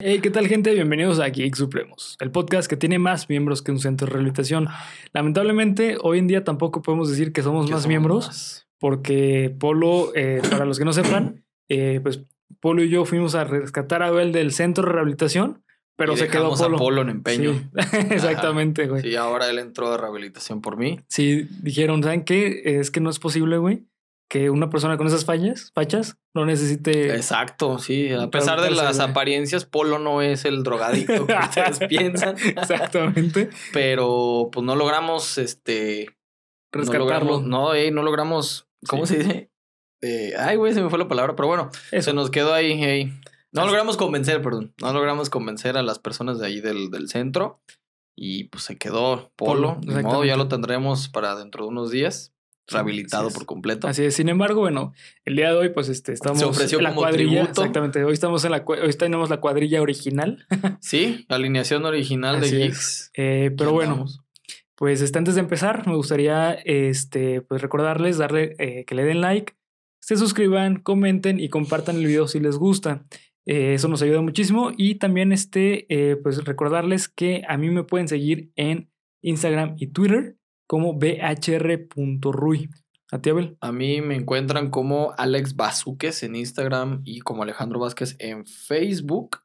Hey, ¿qué tal gente? Bienvenidos a Geek Supremos, el podcast que tiene más miembros que un centro de rehabilitación. Lamentablemente, hoy en día tampoco podemos decir que somos más somos miembros, más. porque Polo, eh, para los que no sepan, eh, pues Polo y yo fuimos a rescatar a Abel del centro de rehabilitación, pero Y se quedó dejamos a Polo. Polo en empeño. Sí, exactamente, güey. Sí. Sí, ahora él entró a rehabilitación por mí. dijeron, ¿saben qué? Es que no es posible, güey, que una persona con esas fallas, fachas, no necesite... Exacto, sí. A pesar de las apariencias, Polo no es el drogadicto que ustedes piensan. Exactamente. Pero pues no logramos, este... No Rescatarlo. logramos, no, ey, no logramos, ¿cómo Sí. se dice? Eh, ay, güey, se me fue la palabra, pero bueno, Eso. se nos quedó ahí. No Así- logramos convencer, perdón. No logramos convencer a las personas de ahí del, del centro. Y pues se quedó Polo, Polo. De modo, ya lo tendremos para dentro de unos días. Rehabilitado por completo. Así es. Sin embargo, bueno, el día de hoy, pues este, estamos Se ofreció en la como cuadrilla. tributo. Exactamente. Hoy estamos en la hoy tenemos la cuadrilla original. Sí, alineación original Así de. Geeks. Eh, pero bueno, pues este, antes de empezar, me gustaría este, pues recordarles, darle eh, que le den like, se suscriban, comenten y compartan el video si les gusta. Eh, eso nos ayuda muchísimo. Y también este, pues recordarles que a mí me pueden seguir en Instagram y Twitter como bhr.ruy. ¿A ti, Abel? A mí me encuentran como Alex Bazuques en Instagram y como Alejandro Vázquez en Facebook.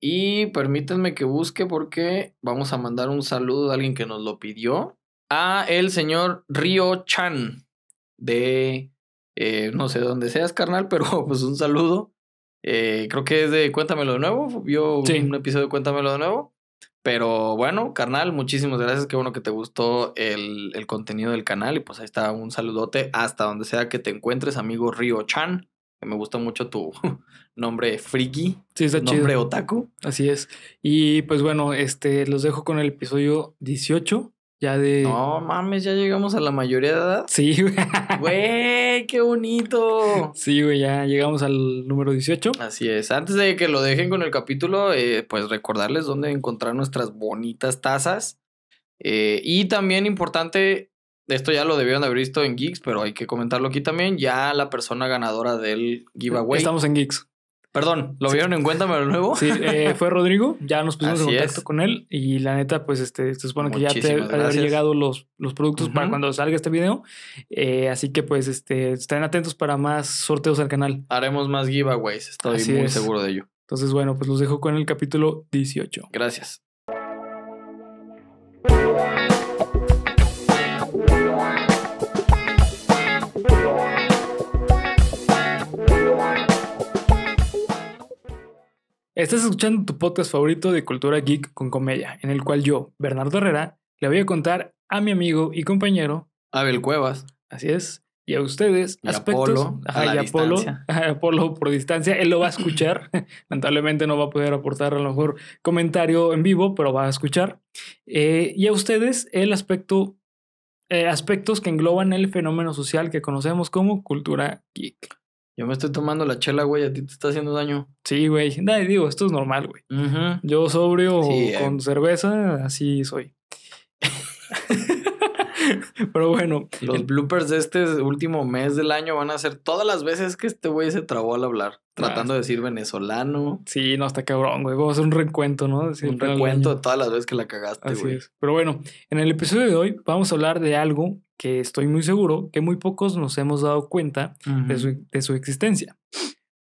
Y permítanme que busque porque vamos a mandar un saludo a alguien que nos lo pidió. A el señor Río Chan de eh, no sé dónde seas, carnal, pero pues un saludo. Eh, creo que es de Cuéntamelo de nuevo. Vio Sí. un episodio de Cuéntamelo de nuevo. Pero bueno, carnal, muchísimas gracias. Qué bueno que te gustó el, el contenido del canal. Y pues ahí está un saludote hasta donde sea que te encuentres, amigo Río Chan. Que me gusta mucho tu nombre friki, Sí, está chido. nombre otaku. Así es. Y pues bueno, este los dejo con el episodio 18. Ya de. No mames, ya llegamos a la mayoría de edad. Sí, güey. ¡Güey! ¡Qué bonito! Sí, güey, ya llegamos al número 18. Así es. Antes de que lo dejen con el capítulo, eh, pues recordarles dónde encontrar nuestras bonitas tazas. Eh, y también importante, esto ya lo debieron de haber visto en Geeks, pero hay que comentarlo aquí también. Ya la persona ganadora del giveaway. Estamos en Geeks. Perdón, ¿lo vieron en Cuéntame de nuevo? Sí, eh, fue Rodrigo. Ya nos pusimos en contacto es. con él. Y la neta, pues este, se supone que ya te gracias. llegado los, los productos para cuando salga este video. Eh, así que pues este, estén atentos para más sorteos al canal. Haremos más giveaways, estoy Así muy es. seguro de ello. Entonces, bueno, pues los dejo con el capítulo 18. Gracias. Estás escuchando tu podcast favorito de cultura geek con comedia, en el cual yo, Bernardo Herrera, le voy a contar a mi amigo y compañero, Abel Cuevas. así es, y a ustedes Y aspectos. Polo, a la y a Polo, distancia. ajá, a Polo por distancia, él lo va a escuchar. Lamentablemente no va a poder aportar a lo mejor comentario en vivo, pero va a escuchar. Eh, y a ustedes el aspecto, eh, aspectos que engloban el fenómeno social que conocemos como cultura geek. Yo me estoy tomando la chela, güey, a ti te está haciendo daño. Sí, güey. Nah, digo, esto es normal, güey. Yo sobrio Sí, eh. con cerveza, así soy. Pero bueno, Los bloopers de este último mes del año van a ser todas las veces que este güey se trabó al hablar, tratando de decir venezolano. sí, no está cabrón, güey. Vamos a hacer un recuento, ¿no? Un recuento de todas las veces que la cagaste, güey. Pero bueno, en el episodio de hoy vamos a hablar de algo que estoy muy seguro que muy pocos nos hemos dado cuenta de su, de su existencia.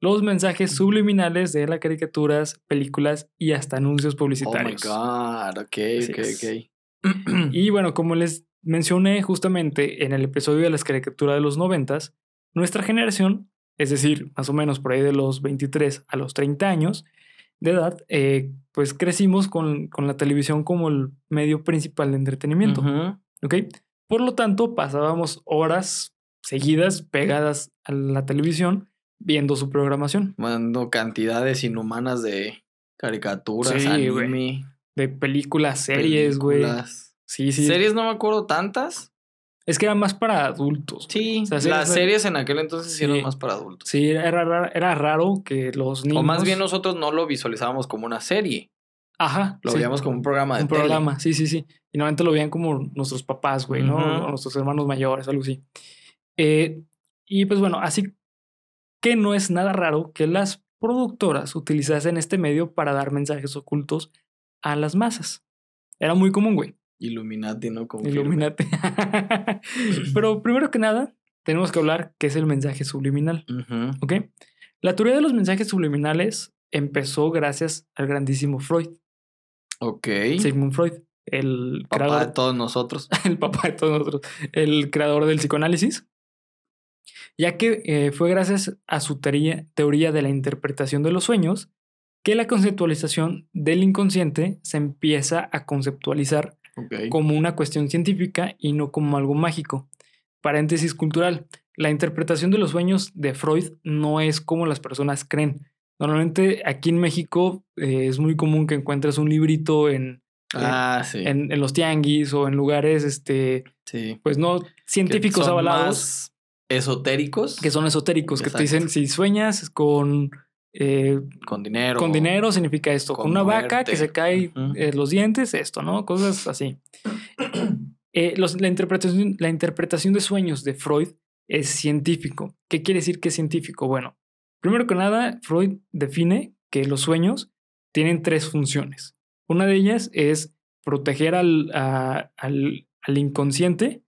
Los mensajes subliminales de las caricaturas, películas y hasta anuncios Oh my publicitarios. god, ok, Así ok, es. ok. Y bueno, como les mencioné justamente en el episodio de las caricaturas de los noventas, nuestra generación, es decir, más o menos por ahí de los 23 a los 30 años de edad, eh, pues crecimos con, con la televisión como el medio principal de entretenimiento, Ujú. ¿ok? Por lo tanto, pasábamos horas seguidas pegadas a la televisión viendo su programación Mando cantidades inhumanas de caricaturas, Sí, de películas, series, güey. películas. Sí, sí. Series no me acuerdo tantas. Es que era más para adultos. Sí, O sea, series las series en aquel entonces sí eran más para adultos. Sí, era, raro- era raro que los niños. O más bien nosotros no lo visualizábamos como una serie, Ajá. lo sí, veíamos como un programa de un tele. programa, sí, sí, sí. Y normalmente lo veían como nuestros papás, güey, ¿no? O nuestros hermanos mayores, algo así. Eh, y pues bueno, así que no es nada raro que las productoras utilizasen este medio para dar mensajes ocultos a las masas. Era muy común, güey. Illuminati, ¿no? Como Illuminati. Pero primero que nada, tenemos que hablar qué es el mensaje subliminal, ¿ok? La teoría de los mensajes subliminales empezó gracias al grandísimo Freud, Ok. Sigmund Freud, el Papá creador, de todos nosotros. el papá de todos nosotros, el creador del psicoanálisis, ya que eh, fue gracias a su teoría, teoría de la interpretación de los sueños que la conceptualización del inconsciente se empieza a conceptualizar como una cuestión científica y no como algo mágico. Paréntesis cultural. La interpretación de los sueños de Freud no es como las personas creen. Normalmente aquí en México eh, es muy común que encuentres un librito en, Ah, sí. en, en los tianguis o en lugares, este, sí. pues no científicos avalados, esotéricos. que son esotéricos, que te dicen si sueñas con, eh, con dinero. con dinero significa esto, con, con una vaca que se cae eh, los dientes, esto, ¿no? Cosas así. Los- la, interpretación, la interpretación de sueños de Freud es científico. ¿Qué quiere decir que es científico? Bueno, primero que nada, Freud define que los sueños tienen tres funciones. Una de ellas es proteger al, a- al, al inconsciente,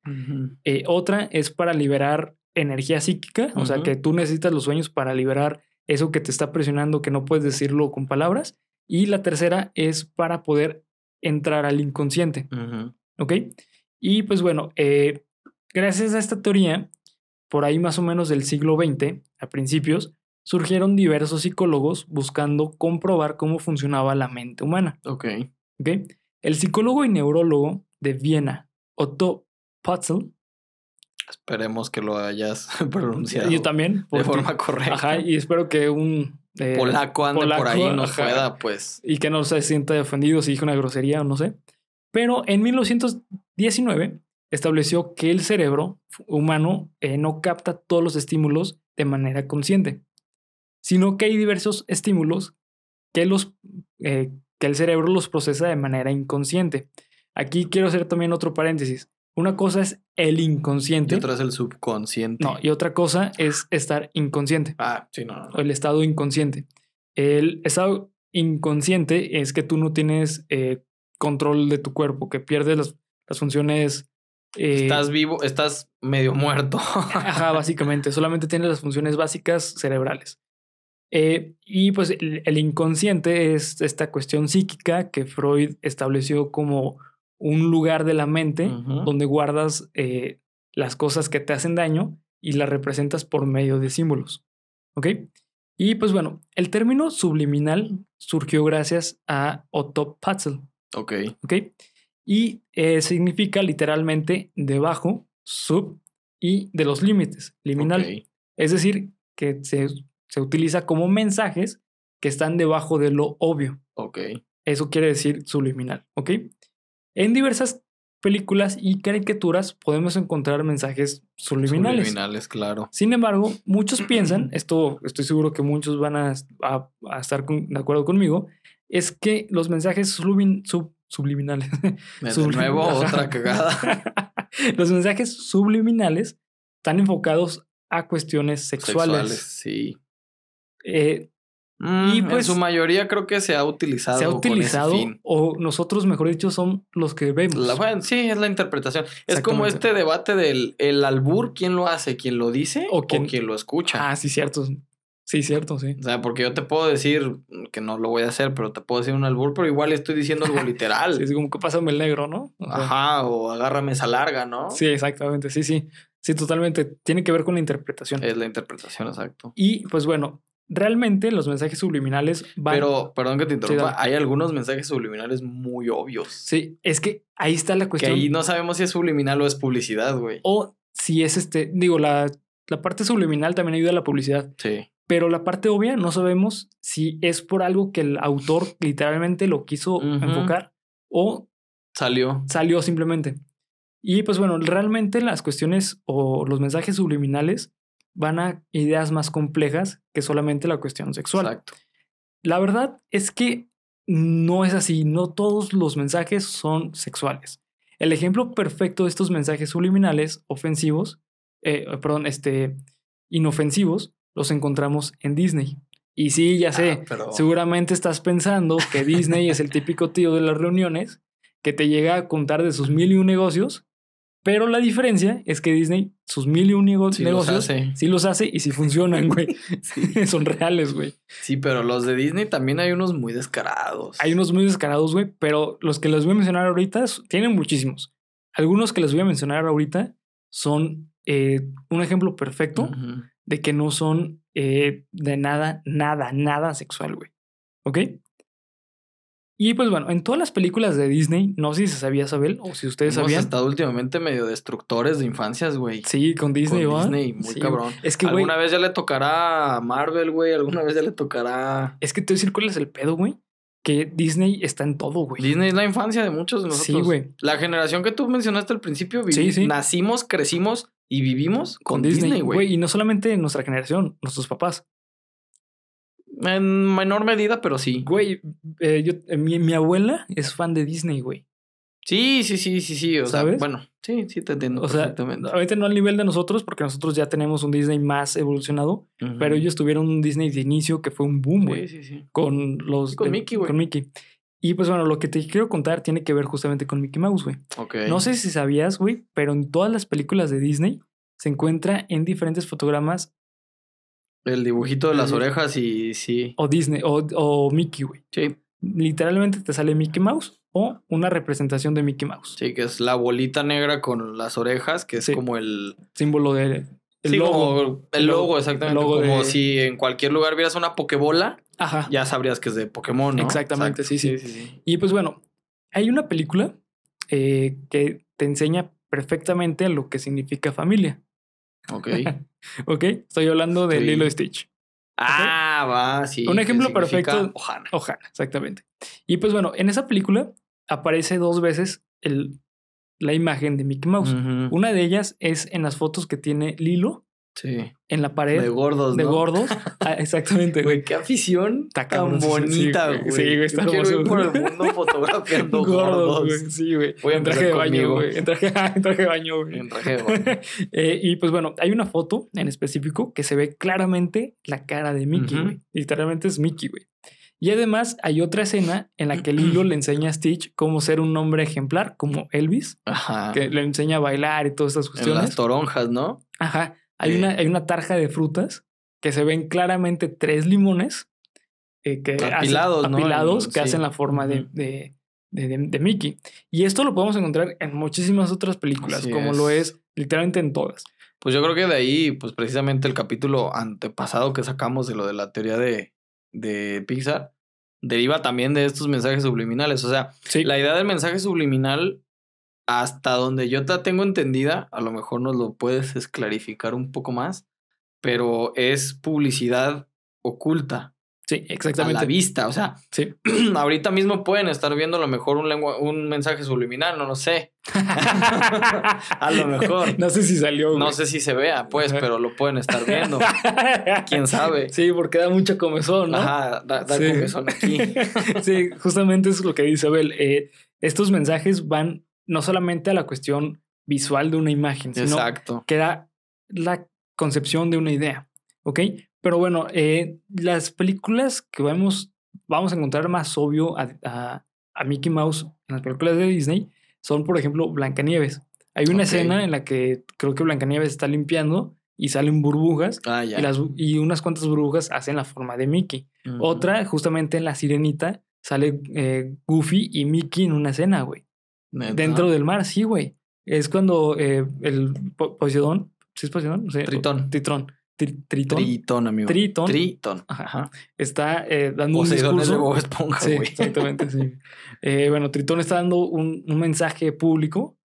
eh, otra es para liberar energía psíquica, o sea que tú necesitas los sueños para liberar eso que te está presionando, que no puedes decirlo con palabras. Y la tercera es para poder entrar al inconsciente. ¿ok? Y pues bueno, eh, gracias a esta teoría, por ahí más o menos del siglo XX, a principios, surgieron diversos psicólogos buscando comprobar cómo funcionaba la mente humana. Ok. ¿ok? El psicólogo y neurólogo de Viena, Otto Putzel, Esperemos que lo hayas pronunciado. yo también, De forma correcta. ajá, y espero que un eh, polaco ande por ahí nos ajá. pueda, pues. y que no se sienta ofendido si dije una grosería o no sé. Pero en 1919 estableció que el cerebro humano eh, no capta todos los estímulos de manera consciente, sino que hay diversos estímulos que, los, eh, que el cerebro los procesa de manera inconsciente. Aquí quiero hacer también otro paréntesis. Una cosa es el Y inconsciente. otro es el subconsciente. No, y otra cosa es estar inconsciente Ah, sí, no. no, o no. el estado inconsciente. El estado inconsciente es que tú no tienes eh, control de tu cuerpo, que pierdes las, las funciones. eh, Estás vivo, estás medio muerto. Ajá, básicamente, solamente tienes las funciones básicas cerebrales. Eh, y pues el, el inconsciente es esta cuestión psíquica que Freud estableció como un lugar de la mente donde guardas eh, las cosas que te hacen daño y las representas por medio de símbolos. ¿Ok? Y pues bueno, el término subliminal surgió gracias a Otto Putzel. Ok. ¿Ok? Y eh, significa literalmente debajo, sub y de los límites, liminal. Es decir, que se, se utiliza como mensajes que están debajo de lo obvio. Ok. Eso quiere decir subliminal, ¿ok? En diversas películas y caricaturas podemos encontrar mensajes subliminales. Subliminales, claro. Sin embargo, muchos piensan, esto estoy seguro que muchos van a, a- a estar con- de acuerdo conmigo, es que los mensajes sublin- sub- subliminales. De nuevo, otra cagada. los mensajes subliminales están enfocados a cuestiones sexuales. Sexuales, sí. Eh, Mm, Y en pues- su mayoría creo que se ha utilizado. se ha con ese utilizado, fin. o nosotros, mejor dicho, son los que vemos. La- bueno, sí, es la interpretación. Es como este debate del el albur, ¿quién lo hace? ¿Quién lo dice O o quién- quién, lo escucha? Ah, sí, cierto. Sí, cierto, sí. O sea, porque yo te puedo decir que no lo voy a hacer, pero te puedo decir un albur, pero igual estoy diciendo algo literal. Sí, es como que pásame el negro, ¿no? O sea, Ajá, o agárrame esa larga, ¿no? Sí, exactamente, sí, sí. Sí, totalmente. Tiene que ver con la interpretación. Es la interpretación, exacto. Y pues bueno, realmente los mensajes subliminales van. Pero, perdón que te interrumpa, hay algunos mensajes subliminales muy obvios. Sí, es que ahí está la Que cuestión. ahí no sabemos si es subliminal o es publicidad, güey. O si es este, digo, la, la parte subliminal también ayuda a la publicidad. Sí. Pero la parte obvia no sabemos si es por algo que el autor literalmente lo quiso Ujú. enfocar o Salió. salió simplemente. Y pues bueno, realmente las cuestiones o los mensajes subliminales van a ideas más complejas que solamente la cuestión sexual. Exacto. La verdad es que no es así, no todos los mensajes son sexuales. El ejemplo perfecto de estos mensajes subliminales ofensivos, eh, perdón, este, inofensivos, los encontramos en Disney. Y sí, ya sé, Ah, pero- seguramente estás pensando que Disney es el típico tío de las reuniones que te llega a contar de sus mil y un negocios, pero la diferencia es que Disney, sus mil y un nego- Sí los negocios, hace. sí los hace y sí funcionan, güey. Sí. Son reales, güey. Sí, pero los de Disney también hay unos muy descarados. Hay unos muy descarados, güey, pero los que les voy a mencionar ahorita tienen muchísimos. Algunos que les voy a mencionar ahorita son eh, un ejemplo perfecto de que no son eh, de nada, nada, nada sexual, güey. ¿Ok? Y pues bueno, en todas las películas de Disney, no sé si se sabía, Sabel, o si ustedes Hemos sabían. estado últimamente medio destructores de infancias, güey. Sí, con Disney, Con ¿va? Disney, muy Sí, cabrón. Es que, güey, Alguna vez ya le tocará a Marvel, güey. Alguna vez ya le tocará. es que te voy a decir cuál es el pedo, güey. Que Disney está en todo, güey. Disney es la infancia de muchos de nosotros. Sí, güey. La generación que tú mencionaste al principio, Sí, sí. nacimos, crecimos y vivimos con, Con Disney, güey. güey. Y no solamente nuestra generación, nuestros papás. En menor medida, pero sí. Güey, eh, yo, eh, mi, mi abuela es fan de Disney, güey. Sí, sí, sí, sí, sí. O ¿Sabes? sea, bueno, sí, sí te entiendo O sea, ahorita no al nivel de nosotros, porque nosotros ya tenemos un Disney más evolucionado, pero ellos tuvieron un Disney de inicio que fue un boom, güey. Sí, sí, sí. con los Con de- Mickey, güey. Con Mickey. Y pues bueno, lo que te quiero contar tiene que ver justamente con Mickey Mouse, güey. Ok. No sé si sabías, güey, pero en todas las películas de Disney se encuentra en diferentes fotogramas El dibujito de las orejas y sí. o Disney o, o Mickey, güey. Sí, Literalmente te sale Mickey Mouse o una representación de Mickey Mouse. sí, que es la bolita negra con las orejas, que es Sí. como el, Símbolo de el sí, logo. como el logo- exactamente. el logo como de- si en cualquier lugar vieras una pokebola, Ajá. ya sabrías que es de Pokémon, ¿no? Exactamente, sí, sí. sí, sí. Y pues bueno, hay una película eh, que te enseña perfectamente lo que significa familia. Ok. ¿Ok? Estoy hablando de. Lilo Stitch. ah, va, sí. Un ejemplo perfecto. Ohana. Ohana, exactamente. Y pues bueno, en esa película aparece dos veces el, la imagen de Mickey Mouse. Una de ellas es en las fotos que tiene Lilo Sí. en la pared De gordos, de ¿no? gordos. Ah, exactamente, güey. Qué afición Está tan bonita, güey. Sí, güey, está Yo quiero ir por el mundo fotografiando Gordos, güey. Sí, güey. Voy a En traje de baño, güey. En traje, en traje de baño, güey. En traje de baño. Eh, y pues bueno, hay una foto en específico que se ve claramente la cara de Mickey, güey. Literalmente es Mickey, güey. Y además hay otra escena en la que Lilo le enseña a Stitch cómo ser un hombre ejemplar, como Elvis, Ajá. que le enseña a bailar y todas estas en cuestiones. las toronjas, ¿no? Ajá. Hay, Sí. una, hay una tarja de frutas que se ven claramente tres limones eh, que hacen- Apilados, ¿no? apilados En- que sí. hacen la forma de, de, de- de- de Mickey. Y esto lo podemos encontrar en muchísimas otras películas, Así como es. lo es literalmente en todas. Pues yo creo que de ahí, pues precisamente el capítulo antepasado que sacamos de lo de la teoría de, de Pixar, deriva también de estos mensajes subliminales. O sea, Sí, la idea del mensaje subliminal, hasta donde yo la tengo entendida, a lo mejor nos lo puedes esclarificar un poco más, pero es publicidad oculta sí, a exactamente. la vista. O sea, Sí. ahorita mismo pueden estar viendo a lo mejor un, lengua, un mensaje subliminal, no lo sé. a lo mejor. No sé si salió. No sé si se vea, pues, Ajá. pero lo pueden estar viendo. ¿Quién sabe? Sí, porque da mucha comezón, ¿no? Ajá, da, da Sí. comezón aquí. sí, justamente es lo que dice Abel. Eh, estos mensajes van no solamente a la cuestión visual de una imagen, sino Exacto. que da la concepción de una idea, ¿ok? Pero bueno, eh, las películas que vamos, vamos a encontrar más obvio a, a- a Mickey Mouse en las películas de Disney son, por ejemplo, Blancanieves. Hay una escena en la que creo que Blancanieves está limpiando y salen burbujas Ah, y, las, y unas cuantas burbujas hacen la forma de Mickey. Otra, justamente en La Sirenita, sale eh, Goofy y Mickey en una escena, güey. ¿Neta? Dentro del mar, sí, güey. Es cuando eh, el Po- Poseidón, ¿sí es Poseidón? No sé, Tritón. Tritón. Tri- Tritón. Tritón, amigo. Tritón. Tritón. Ajá. Está eh, dando un Poseidón es de discurso. Bob Esponja, Sí, güey. exactamente, sí. Eh, bueno, Tritón está dando un, un mensaje público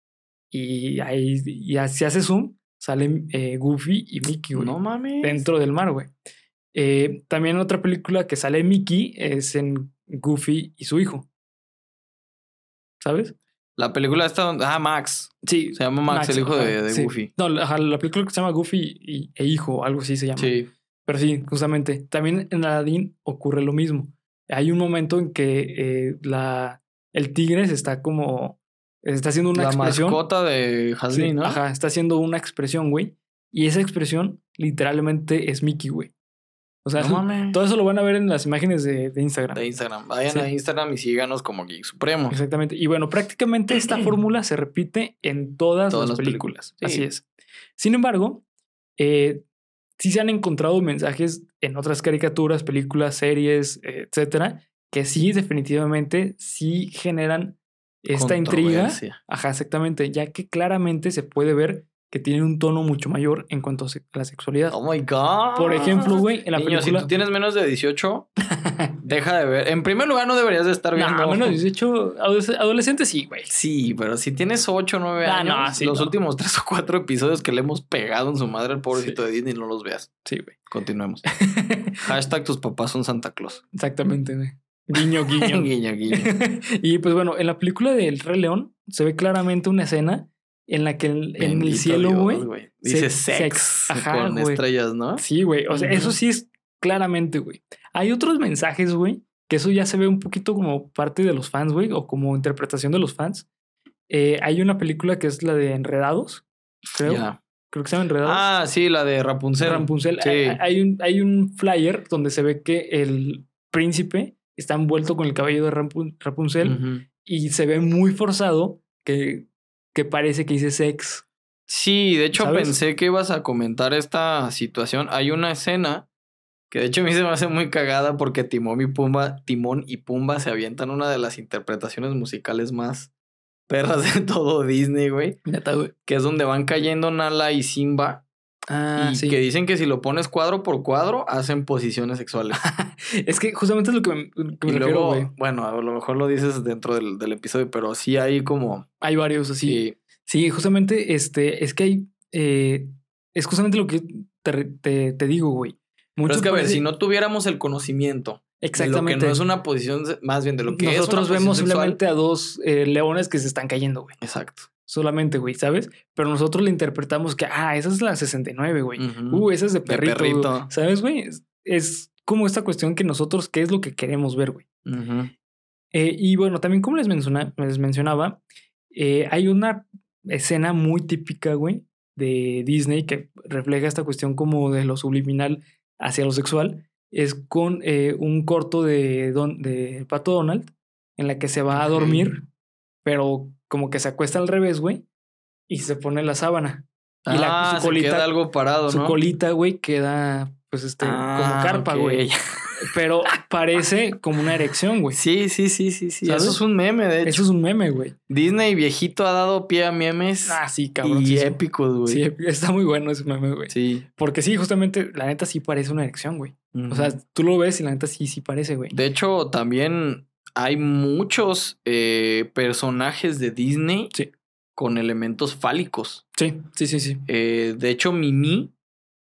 y ahí y se hace zoom, salen eh, Goofy y Mickey, güey. No mames. dentro del mar, güey. También otra película que sale Mickey es en Goofy y su hijo. ¿Sabes? La película está donde. Ah, Max. Sí. Se llama Max, el hijo de, ajá, de sí. Goofy. No, la, la película que se llama Goofy y, e hijo, algo así se llama. Sí. Pero sí, justamente. También en Aladdin ocurre lo mismo. Hay un momento en que eh, la, el tigre se está como. Está haciendo una la expresión. mascota de Sí, Hasbin, ¿no? Ajá, está haciendo una expresión, güey. Y esa expresión literalmente es Mickey, güey. O sea, No todo eso lo van a ver en las imágenes de, de Instagram. De Instagram. Vayan Sí. a Instagram y síganos como Geek Supremo. Exactamente. Y bueno, prácticamente esta fórmula se repite en todas, Todas las, las películas. películas. Sí. Así es. Sin embargo, eh, sí se han encontrado mensajes en otras caricaturas, películas, series, etcétera, que sí, definitivamente, sí generan esta intriga. Ajá, exactamente, ya que claramente se puede ver que tienen un tono mucho mayor en cuanto a la sexualidad. Oh my God. Por ejemplo, güey, en la Niño, película. si tú tienes menos de 18, deja de ver. En primer lugar, no deberías de estar viendo. No, menos de 18, adolesc- adolescentes sí, güey. Sí, pero si tienes 8 o 9 Ah, años, no, sí, los no. últimos 3 o 4 episodios que le hemos pegado en su madre al pobrecito de Disney, no los veas. Sí, güey. Continuemos. Hashtag tus papás son Santa Claus. Exactamente, güey. Guiño, guiño. guiño, guiño. y pues bueno, en la película del Rey León se ve claramente una escena en la que el- en el cielo, güey. Dice se- sex, sex. Ajá, con estrellas, ¿no? Sí, güey. O sea, eso sí es claramente, güey. Hay otros mensajes, güey, que eso ya se ve un poquito como parte de los fans, güey, o como interpretación de los fans. Eh, hay una película que es la de Enredados, creo. Creo que se llama Enredados. Ah, sí, la de Rapunzel. Rapunzel. Sí. Hay, hay un, hay un flyer donde se ve que el príncipe está envuelto con el cabello de Rapu- Rapunzel y se ve muy forzado que, que parece que dice sex. Sí, de hecho ¿Sabes? pensé que ibas a comentar esta situación. Hay una escena que de hecho a mí se me hace muy cagada porque Timón y Pumba, Timón y Pumba se avientan una de las interpretaciones musicales más perras de todo Disney, güey. Neta, güey. Que es donde van cayendo Nala y Simba. Ah, y sí. que dicen que si lo pones cuadro por cuadro, hacen posiciones sexuales. Es que justamente es lo que me, que me y refiero, luego, bueno, a lo mejor lo dices dentro del, del episodio, pero sí hay como. Hay varios así. Sí. Sí, justamente, este, es que hay, eh, es justamente lo que te, te, te digo, güey. Pero Muchos es que a ver, si no tuviéramos el conocimiento de lo exactamente, que no es una posición, más bien de lo que es una nosotros vemos posición sexual. simplemente a dos eh, leones que se están cayendo, güey. Exacto. Solamente, güey, ¿sabes? Pero nosotros le interpretamos que, ah, esa es la 69, güey. Uh, esa es de perrito. güey. perrito. ¿Sabes, güey? Es, es como esta cuestión que nosotros, ¿qué es lo que queremos ver, güey? Ujú. Eh, y bueno, también como les, menciona- les mencionaba, eh, hay una escena muy típica, güey, de Disney que refleja esta cuestión como de lo subliminal hacia lo sexual. Es con eh, un corto de, Don, de Pato Donald en la que se va a dormir, pero como que se acuesta al revés, güey, y se pone la sábana. Y la- ah, su se colita- queda algo parado, Su ¿no? colita, güey, queda pues este como Ah, carpa, güey. Pero parece como una erección, güey. Sí, sí, sí, sí, sí. ¿Sabes? Eso es un meme, de hecho. Eso es un meme, güey. Disney viejito ha dado pie a memes Ah, sí, cabrón. y épicos, güey. Sí, está muy bueno ese meme, güey. Sí. Porque sí, justamente, la neta sí parece una erección, güey. O sea, tú lo ves y la neta sí, sí parece, güey. de hecho, también hay muchos eh, personajes de Disney Sí. con elementos fálicos. Sí, sí, sí, sí. Eh, de hecho, Mimi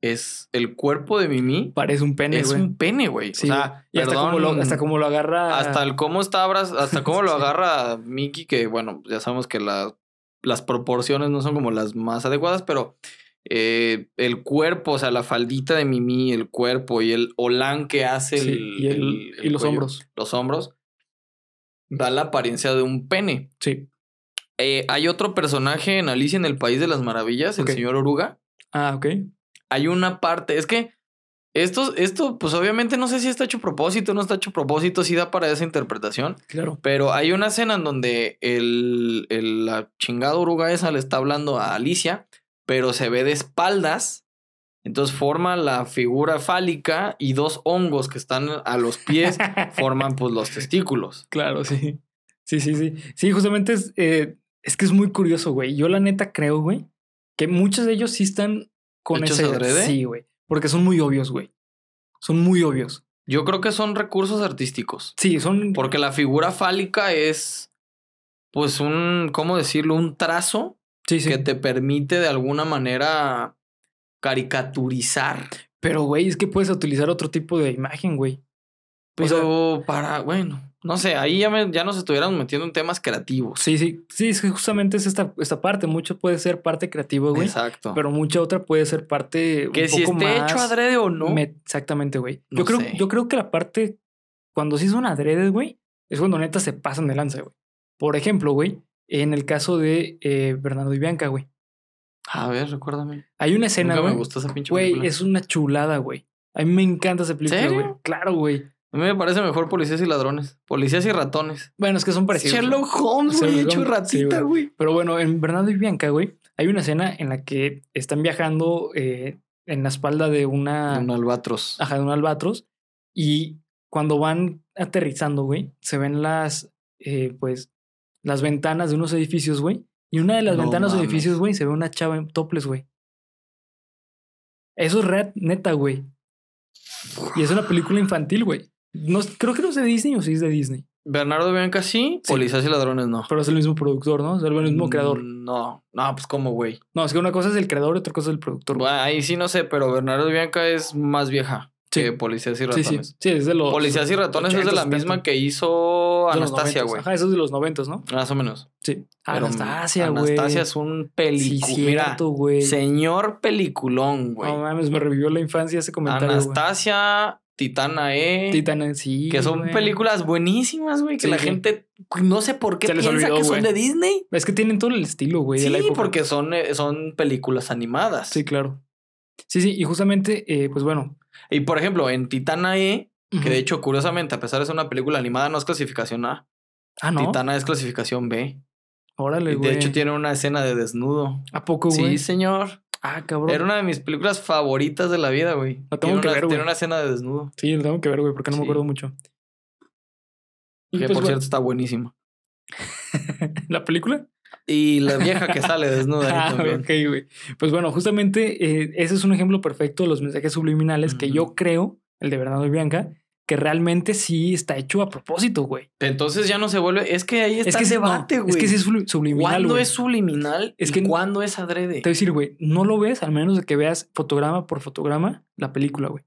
es el cuerpo de Mimi. Parece un pene, es un pene, güey. Sí, o sea, y hasta como, lo, perdón, hasta como lo agarra. hasta el cómo está abraz- hasta cómo lo agarra Mickey, que bueno, ya sabemos que la- las proporciones no son como las más adecuadas, pero eh, el cuerpo, o sea, la faldita de Mimi, el cuerpo y el olán que hace Sí, el, y, el- el- el y los cuello, hombros. los hombros, da la apariencia de un pene. Sí. Eh, hay otro personaje en Alicia en el País de las Maravillas, el señor Oruga. Ah, ok. Hay una parte, es que esto, esto, pues obviamente no sé si está hecho a propósito, no está hecho a propósito, sí da para esa interpretación. Claro. Pero hay una escena en donde el, el- la chingada oruga esa le está hablando a Alicia, pero se ve de espaldas. Entonces forma la figura fálica y dos hongos que están a los pies forman pues los testículos. Claro, sí. Sí, sí, sí. Sí, justamente es, eh, es que es muy curioso, güey. Yo la neta creo, güey, que muchos de ellos sí están con ¿Hechos ese... adrede? Sí, güey. Porque son muy obvios, güey. Son muy obvios. Yo creo que son recursos artísticos. Sí, son... Porque la figura fálica es pues un, ¿cómo decirlo? Un trazo Sí, sí. que te permite de alguna manera caricaturizar. Pero, güey, es que puedes utilizar otro tipo de imagen, güey. O sea, Pero para, bueno, no sé, ahí ya, me- ya nos estuviéramos metiendo en temas creativos. sí, sí. Sí, es que justamente es esta, esta parte. Mucho puede ser parte creativa, güey. Exacto. Pero mucha otra puede ser parte que un si poco esté más... hecho adrede o no. me- Exactamente, güey. No yo, creo, sé. yo creo que la parte... Cuando sí son adredes, güey, es cuando neta se pasan de lanza, güey. Por ejemplo, güey, en el caso de eh, Bernardo y Bianca, güey. A ver, recuérdame. Hay una escena, güey. me gustó esa pinche Güey, es una chulada, güey. A mí me encanta esa película, güey. Claro, güey. A mí me parece mejor policías y ladrones. Policías y ratones. Bueno, es que son parecidos. Sherlock Holmes, güey, hecho ratita, güey. Pero bueno, en Bernardo y Bianca, güey, hay una escena en la que están viajando eh, en la espalda de una, Un albatros. ajá, de un albatros y cuando van aterrizando, güey, se ven las, eh, pues, las ventanas de unos edificios, güey. Y una de las No ventanas de edificios, güey, se ve una chava en topless, güey. Eso es red, neta, güey. Y es una película infantil, güey. No, creo que no es de Disney o sí es de Disney. Bernardo Bianca sí, Sí. policías y ladrones no. Pero es el mismo productor, ¿no? Es el mismo creador. Mm, No, no, pues como, güey. No, es que una cosa es el creador y otra cosa es el productor. güey. Bueno, ahí sí no sé, pero Bernardo Bianca es más vieja Sí. policías y ratones. sí. Sí, es de los. Policías y ratones es de 80, la misma 70. que hizo Anastasia, 90s. güey. Ajá, eso es de los noventas, ¿no? Más o menos. Sí. Pero Anastasia, güey. Anastasia es un película. Güey. señor peliculón, güey. No mames, me revivió la infancia ese comentario. Anastasia, Titana E. Titana, sí. que son películas buenísimas, güey. Que Sí, la sí. gente no sé por qué Se piensa olvidó, que son de Disney. Es que tienen todo el estilo, güey, de la Sí, época. porque son, eh, son películas animadas. Sí, claro. Sí, sí, y justamente, eh, pues bueno. Y por ejemplo, en Titana E, que de hecho, curiosamente, a pesar de ser una película animada, no es clasificación A. Ah, no. Titana es clasificación B. Órale, Y güey. de hecho, tiene una escena de desnudo. ¿A poco, güey? Sí, señor. Ah, cabrón. Era una de mis películas favoritas de la vida, güey. La tengo Tiene que una- ver, güey. Tiene una escena de desnudo. Sí, lo tengo que ver, güey, porque no me acuerdo mucho. Que pues, por bueno, cierto está buenísima. ¿La película? Y la vieja que sale desnuda ahí Ah, también. ok, güey. Pues bueno, justamente eh, ese es un ejemplo perfecto de los mensajes subliminales que yo creo, el de Bernardo y Bianca, que realmente sí está hecho a propósito, güey. Entonces ya no se vuelve. Es que ahí está Es que el debate, no, güey. Es que sí es subli- subliminal, ¿Cuándo güey. es subliminal Es y que- cuándo es adrede? Te voy a decir, güey, no lo ves al menos de que veas fotograma por fotograma la película, güey.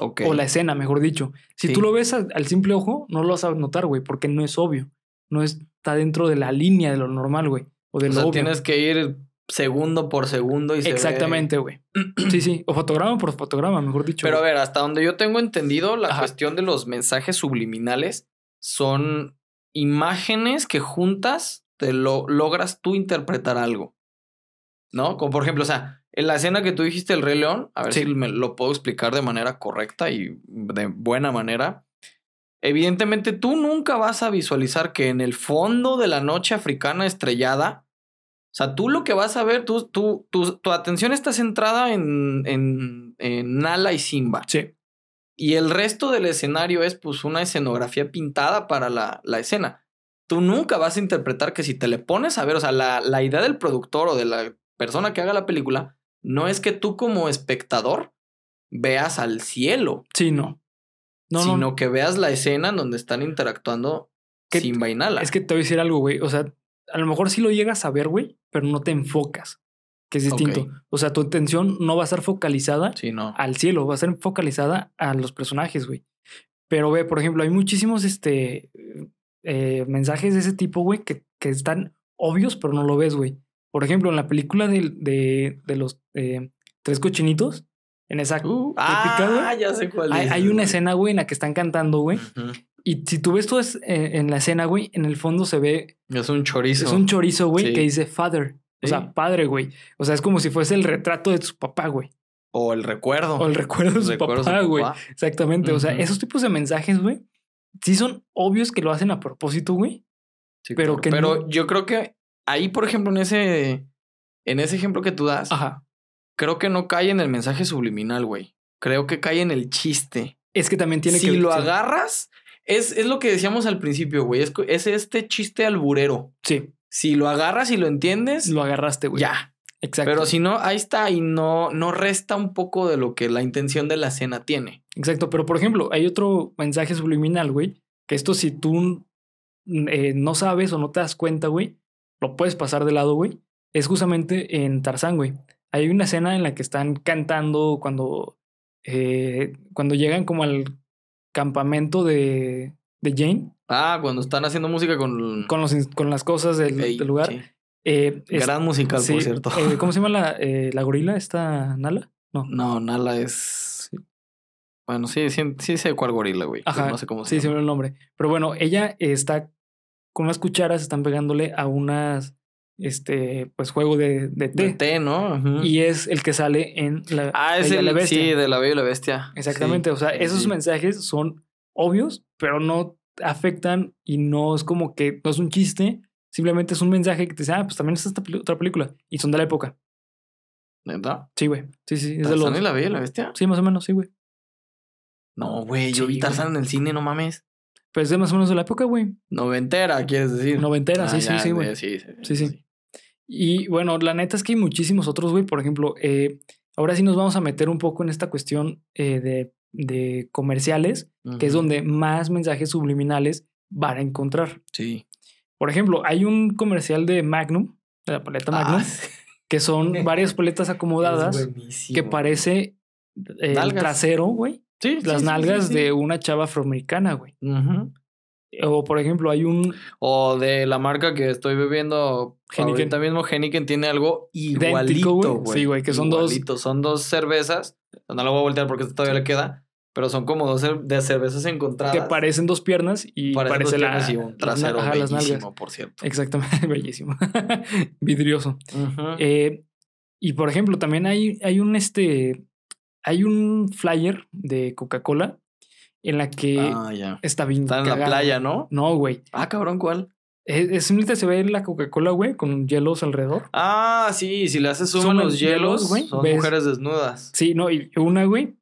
Ok. O la escena, mejor dicho. Si Sí. tú lo ves al simple ojo, no lo vas a notar, güey, porque no es obvio. No está dentro de la línea de lo normal, güey. O de O lo sea, obvio. tienes que ir segundo por segundo y se Exactamente, güey. Sí, sí. O fotograma por fotograma, mejor dicho. Pero a ver, hasta donde yo tengo entendido, la Ajá. cuestión de los mensajes subliminales son imágenes que juntas te lo logras tú interpretar algo. ¿No? Como por ejemplo, o sea, en la escena que tú dijiste el Rey León, a ver Sí. si me lo puedo explicar de manera correcta y de buena manera. Evidentemente, tú nunca vas a visualizar que en el fondo de la noche africana estrellada, o sea, tú lo que vas a ver, tú, tú, tu, tu atención está centrada en, en, en Nala y Simba. Sí. Y el resto del escenario es pues una escenografía pintada para la, la escena. Tú nunca vas a interpretar que si te le pones a ver, o sea, la, la idea del productor o de la persona que haga la película no es que tú como espectador veas al cielo, Sí, no. No, sino no. que veas la escena en donde están interactuando Simba y Nala. Es que te voy a decir algo, güey. O sea, a lo mejor sí lo llegas a ver, güey, pero no te enfocas, que es distinto. O sea, tu atención no va a estar focalizada Sí, no. al cielo, va a ser focalizada a los personajes, güey. Pero ve, por ejemplo, hay muchísimos este, eh, mensajes de ese tipo, güey, que, que están obvios, pero no lo ves, güey. Por ejemplo, en la película de, de, de los eh, tres cochinitos, en esa Uh, típica, ah, ya sé cuál hay, dices, hay una escena, güey, en la que están cantando, güey. Y si tú ves todo es, eh, en la escena, güey, en el fondo se ve, Es un chorizo. es un chorizo, güey, Sí. que dice father. O sea, padre, güey. O sea, es como si fuese el retrato de su papá, güey. o el recuerdo. O el recuerdo de su recuerdo papá, güey. Exactamente. O sea, esos tipos de mensajes, güey, sí son obvios que lo hacen a propósito, güey. Sí, Pero claro. que Pero no- yo creo que ahí, por ejemplo, en ese, en ese ejemplo que tú das, Ajá. creo que no cae en el mensaje subliminal, güey. Creo que cae en el chiste. Es que también tiene si que lo sí. agarras, es, es lo que decíamos al principio, güey. Es, es este chiste alburero. Sí, Si lo agarras y lo entiendes, lo agarraste, güey. ya. Exacto. Pero si no, ahí está y no, no resta un poco de lo que la intención de la escena tiene. Exacto. Pero, por ejemplo, hay otro mensaje subliminal, güey, que esto si tú mm, eh, no sabes o no te das cuenta, güey, lo puedes pasar de lado, güey. Es justamente en Tarzán, güey. Hay una escena en la que están cantando cuando, eh, cuando llegan como al campamento de, de Jane Ah, cuando están haciendo música con... con, los, con las cosas del, Ey, del lugar. sí. Eh, es- Gran musical, sí, por cierto. eh, ¿Cómo se llama la, eh, la gorila? ¿Esta Nala? No. No, Nala es. Bueno, sí, sí, sí sé cuál gorila, güey. Ajá. No sé cómo sí, se me llama. olvidó el nombre. Pero bueno, ella está con unas cucharas, están pegándole a unas este, pues juego de, de té. De té, ¿no? Y es el que sale en la ah, es el la Bestia. sí, de la Bella y la Bestia. Exactamente, Sí, o sea, esos sí. mensajes son obvios, pero no afectan y no es como que no es un chiste, simplemente es un mensaje que te dice, ah, pues también está esta otra película y son de la época. ¿Neta? Sí, güey. Sí, sí, es de ¿Tarzán los... y la Bella y la Bestia? Sí, más o menos, sí, güey. No, güey, yo Sí, vi güey. Tarzán en el cine, no mames. Pues es más o menos de la época, güey. Noventera, quieres decir. Noventera, sí, sí, ya, sí, güey. Sí, sí, Sí, sí. Y bueno, la neta es que hay muchísimos otros, güey. Por ejemplo, eh, ahora sí nos vamos a meter un poco en esta cuestión eh, de, de comerciales, que es donde más mensajes subliminales van a encontrar. Sí. Por ejemplo, hay un comercial de Magnum, de la paleta Magnum, Ah, sí. que son varias paletas acomodadas que parece eh, el trasero, güey. Sí, Las sí, nalgas sí, de una chava afroamericana, güey. Ujú. O por ejemplo, hay un O de la marca que estoy bebiendo Heineken. ahorita mismo, Heineken tiene algo igualito, güey. Sí, güey, que son dos- Igualito. Son dos cervezas. No la voy a voltear porque esta todavía le queda. Pero son como dos de cervezas encontradas. que parecen dos piernas y Parecen dos parece la, y un trasero ajá, las nalgas. bellísimo, por cierto. Exactamente, bellísimo. Vidrioso. Eh, y por ejemplo, también hay, hay un este. Hay un flyer de Coca-Cola en la que ah, ya. está bien. Está en la playa, ¿no? No, güey. Ah, cabrón, ¿cuál? Es, es simplemente se ve la Coca-Cola, güey, con hielos alrededor. Ah, sí, si le haces zoom en los hielos, güey, son ves- mujeres desnudas. Sí, no, y una, güey,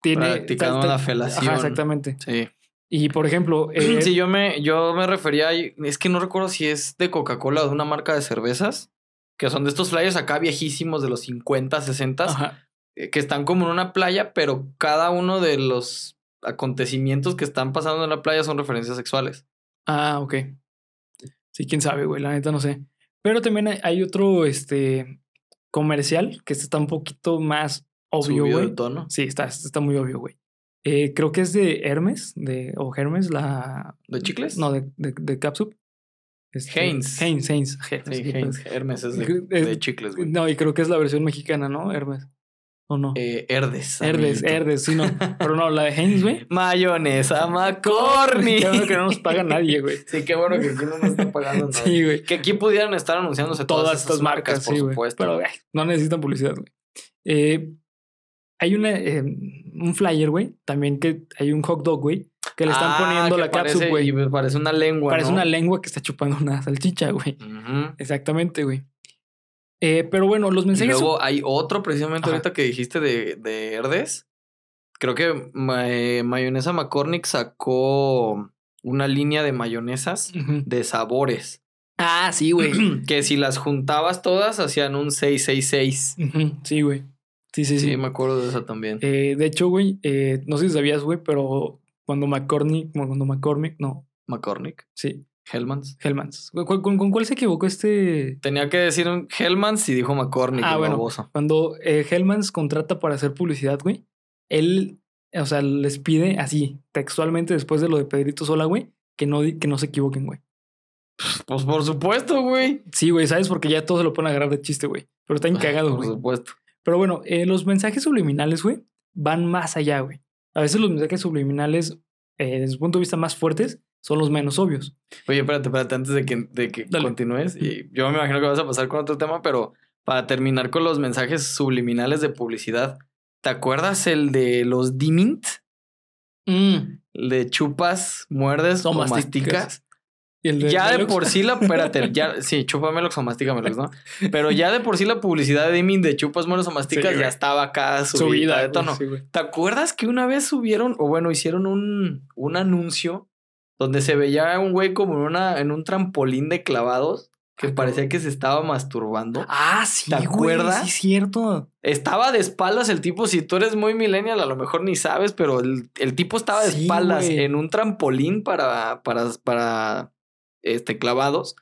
tiene. Practicando está- una está- felación. Ajá, exactamente. Sí. Y por ejemplo, eh, Sí, yo me, yo me refería, a- es que no recuerdo si es de Coca-Cola o de una marca de cervezas, que son de estos flyers acá viejísimos de los 50, 60, ajá, eh, que están como en una playa, pero cada uno de los acontecimientos que están pasando en la playa son referencias sexuales. Ah, ok. Sí, quién sabe, güey, la neta no sé. Pero también hay, otro, este, comercial que está un poquito más obvio, güey. tono. Sí, está, está muy obvio, güey. Eh, creo que es de Hermes, de, o Hermes, la... ¿De chicles? No, de, de, de Capsup. Este, Heinz. Heinz, Heinz. Hermes, Sí, Heinz, pues. Hermes es de, Es- de chicles, güey. No, y creo que es la versión mexicana, ¿no? Hermes. ¿O no? Eh, Herdes. Herdes, amiguito. Herdes, sí, no. Pero no, la de Heinz, güey. Mayonesa McCormick. Qué bueno que no nos paga nadie, güey. Sí, qué bueno que aquí no nos está pagando nadie. Sí, güey. Que aquí pudieran estar anunciándose todas, estas marcas, por sí, güey. supuesto. Pero ay, no necesitan publicidad, güey. Eh, hay una, eh, un flyer, güey. También que hay un hot dog, güey. Que le están Ah, poniendo la cápsula, güey. Parece una lengua. Parece ¿no? una lengua que está chupando una salchicha, güey. Exactamente, güey. Eh, pero bueno, los Y mensajes. luego hay otro precisamente Ajá. ahorita que dijiste de, de Herdes. Creo que eh, Mayonesa McCormick sacó una línea de mayonesas de sabores. Ah, sí, güey. que si las juntabas todas hacían un 666. Ujú, Sí, güey. Sí, sí, Sí, sí. me acuerdo de esa también. Eh, de hecho, güey, eh, no sé si sabías, güey, pero cuando McCormick, cuando McCormick, no, McCormick. sí, Hellmans. Hellmans. ¿Con, con- con cuál se equivocó este? Tenía que decir un Hellmans y dijo McCormick. Ah, bueno. baboso. Cuando eh, Hellmans contrata para hacer publicidad, güey, él, o sea, les pide así, textualmente después de lo de Pedrito Sola, güey, que no, que no se equivoquen, güey. Pues por supuesto, güey. Sí, güey, ¿sabes? Porque ya todos se lo pueden agarrar de chiste, güey. Pero está encagado, Por güey. supuesto. Pero bueno, eh, los mensajes subliminales, güey, van más allá, güey. A veces los mensajes subliminales, eh, desde su punto de vista más fuertes, son los menos obvios. Oye, espérate, espérate, antes de que, de que Dale. continúes. Y yo me imagino que vas a pasar con otro tema, pero para terminar con los mensajes subliminales de publicidad, ¿te acuerdas el de los Dimint? El de chupas, muerdes O o masticas. masticas. Y el Ya de por sí la, espérate, ya, sí, chúpamelox o mastícamelox, ¿no? Pero ya de por sí la publicidad de Dimint de chupas, muerdes o masticas ya estaba acá subida, subida de tono. sí. ¿Te acuerdas que una vez subieron, o bueno, hicieron un, un anuncio donde se veía un güey como en, una, en un trampolín de clavados que Ah, parecía que se estaba masturbando? Ah, sí, ¿Te güey, acuerdas? Sí, cierto. Estaba de espaldas el tipo, si tú eres muy millennial, a lo mejor ni sabes, pero el, el tipo estaba de Sí, espaldas güey. en un trampolín para, para, para este, clavados.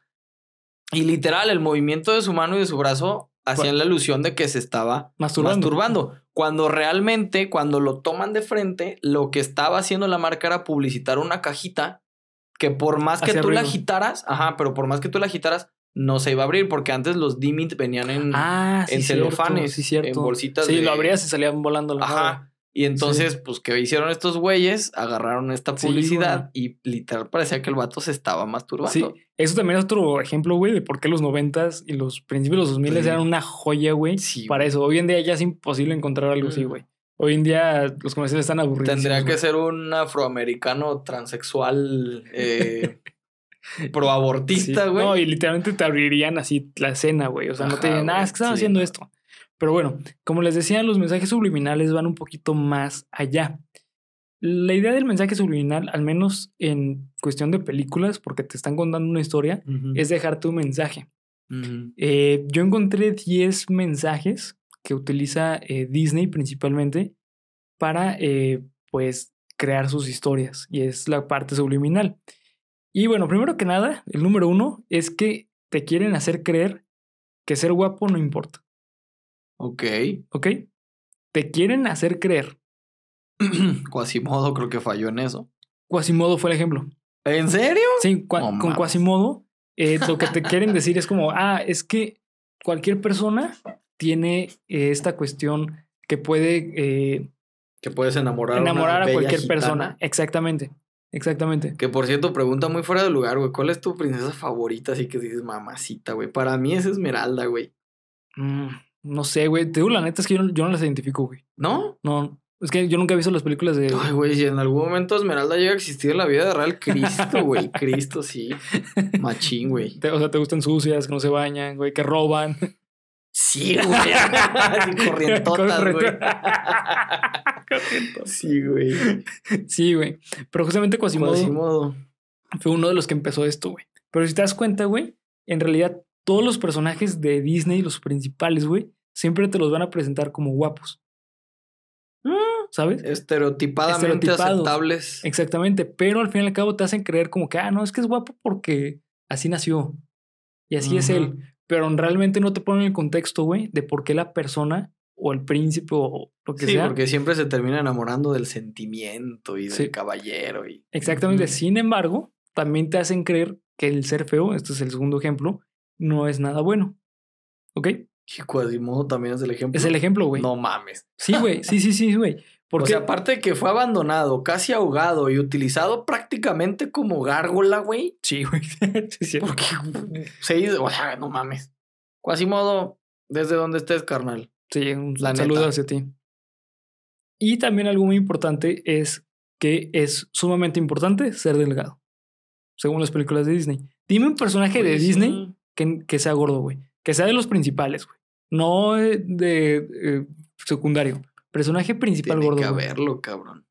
Y literal, el movimiento de su mano y de su brazo hacían la ilusión de que se estaba Masturbando. masturbando. Cuando realmente, cuando lo toman de frente, lo que estaba haciendo la marca era publicitar una cajita que por más que tú la agitaras, ajá, pero por más que tú la agitaras, no se iba a abrir porque antes los Dimit venían en, Ah, sí, en celofanes, sí, cierto. en bolsitas Sí, de- lo abrías y salían volando la madre. Ajá. Y entonces, pues, ¿qué hicieron estos güeyes? Agarraron esta publicidad y literal parecía que el vato se estaba masturbando. Sí, eso también es otro ejemplo, güey, de por qué los noventas y los principios de los 2000 Sí. eran una joya, güey. Sí, para eso. Hoy en día ya es imposible encontrar algo así, Mm. güey. Hoy en día los comerciales están aburridos. Tendría que ser un afroamericano transexual eh, proabortista, güey. No, y literalmente te abrirían así la escena, güey. O sea, no te dirían, ah, es que están sí, haciendo no. esto. Pero bueno, como les decía, los mensajes subliminales van un poquito más allá. La idea del mensaje subliminal, al menos en cuestión de películas, porque te están contando una historia, es dejarte un mensaje. Eh, yo encontré 10 mensajes que utiliza eh, Disney principalmente para, eh, pues, crear sus historias. Y es la parte subliminal. Y bueno, primero que nada, el número uno es que te quieren hacer creer que ser guapo no importa. Ok. ¿Ok? Te quieren hacer creer. Quasimodo creo que falló en eso. Quasimodo fue el ejemplo. ¿En serio? Sí, cua- con. Quasimodo, eh, lo que te quieren decir es como, ah, es que cualquier persona tiene eh, esta cuestión que puede eh, Que puedes enamorar, enamorar a cualquier gitana. persona. Exactamente, exactamente. Que por cierto, pregunta muy fuera de lugar, güey. ¿Cuál es tu princesa favorita? Así que dices mamacita, güey. Para mí es Esmeralda, güey. Mm, no sé, güey. Te digo, la neta es que yo, no- yo no las identifico, güey. ¿No? No, es que yo nunca he visto las películas de... Ay, güey, si en algún momento Esmeralda llega a existir en la vida real, Cristo, güey. Cristo, sí. Machín, güey. o sea, te gustan sucias, que no se bañan, güey, que roban. Sí, güey. Así corrientotas, güey. Sí, güey. Sí, güey. Pero justamente Quasimodo... Quasimodo. fue uno de los que empezó esto, güey. Pero si te das cuenta, güey, en realidad todos los personajes de Disney, los principales, güey, siempre te los van a presentar como guapos. ¿Sabes? Estereotipadamente aceptables. Exactamente. Pero al fin y al cabo te hacen creer como que, ah, no, es que es guapo porque así nació. Y así es él. Pero realmente no te ponen el contexto, güey, de por qué la persona o el príncipe o lo que Sí, sea. porque siempre se termina enamorando del sentimiento y del Sí. caballero. Y... Exactamente. Sin embargo, también te hacen creer que el ser feo, este es el segundo ejemplo, no es nada bueno. ¿Ok? Y Quasimodo también es el ejemplo. Es el ejemplo, güey. No mames. Sí, güey. Sí, sí, sí, güey. Porque O sea, aparte de que fue abandonado, casi ahogado y utilizado prácticamente como gárgola, güey. sí, güey. Sí. Porque se hizo, o sea, no mames. Quasimodo, desde donde estés, carnal. Sí, un La saludo neta. hacia ti. Y también algo muy importante es que es sumamente importante ser delgado, según las películas de Disney. Dime un personaje de Disney que, que sea gordo, güey. Que sea de los principales, güey. No eh, de eh, secundario. Personaje principal Tiene gordo. que güey. haberlo, cabrón.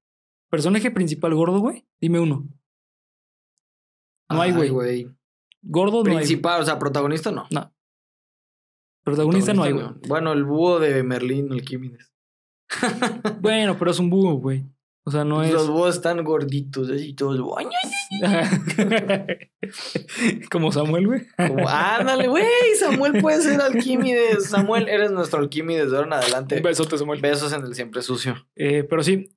Personaje principal gordo, güey. Dime uno. No hay, Ay, güey. Gordo no hay. Principal, o sea, protagonista no. Protagonista no hay, güey. Bueno, el búho de Merlín, Alquímedes. Bueno, pero es un búho, güey. O sea, no es. Los búhos están gorditos, así todos. Como Samuel, güey. Como, ándale, güey, Samuel puede ser Alquímedes. Samuel, eres nuestro Alquímedes de ahora en adelante. Un besote, Samuel. Besos en el siempre sucio. Eh, pero sí,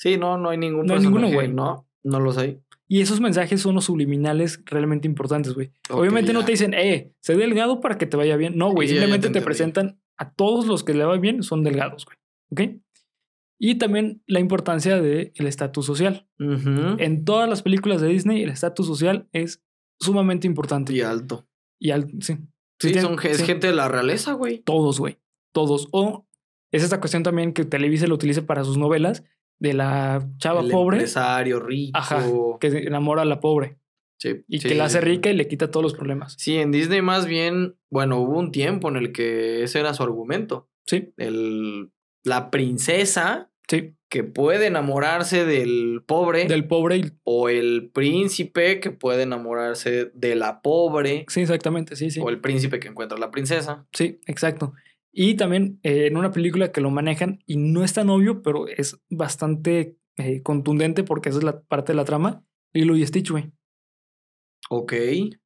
Sí, no, no hay ningún No hay ninguno, güey. No, no los hay. y esos mensajes son los subliminales realmente importantes, güey. Obviamente no te dicen, eh, sé delgado para que te vaya bien. No, güey, simplemente te te, presentan a todos los que le va bien son delgados, güey. ¿Ok? Y también la importancia del estatus social. En todas las películas de Disney, el estatus social es sumamente importante. Y alto. Y al, sí. Sí, son, es sí. gente de la realeza, güey. Todos, güey. Todos. O es esta cuestión también que Televisa lo utiliza para sus novelas de la chava El pobre empresario rico. Ajá, que se enamora a la pobre Sí, y sí, que la hace rica y le quita todos los problemas. Sí, en Disney más bien, bueno, hubo un tiempo en el que ese era su argumento. Sí, El, la princesa sí. que puede enamorarse del pobre Del pobre y... o el príncipe que puede enamorarse de la pobre Sí, exactamente, sí, sí. o el príncipe que encuentra a la princesa. Sí, exacto. Y también eh, en una película que lo manejan y no es tan obvio, pero es bastante eh, contundente porque esa es la parte de la trama. Lilo y Stitch, güey. Ok.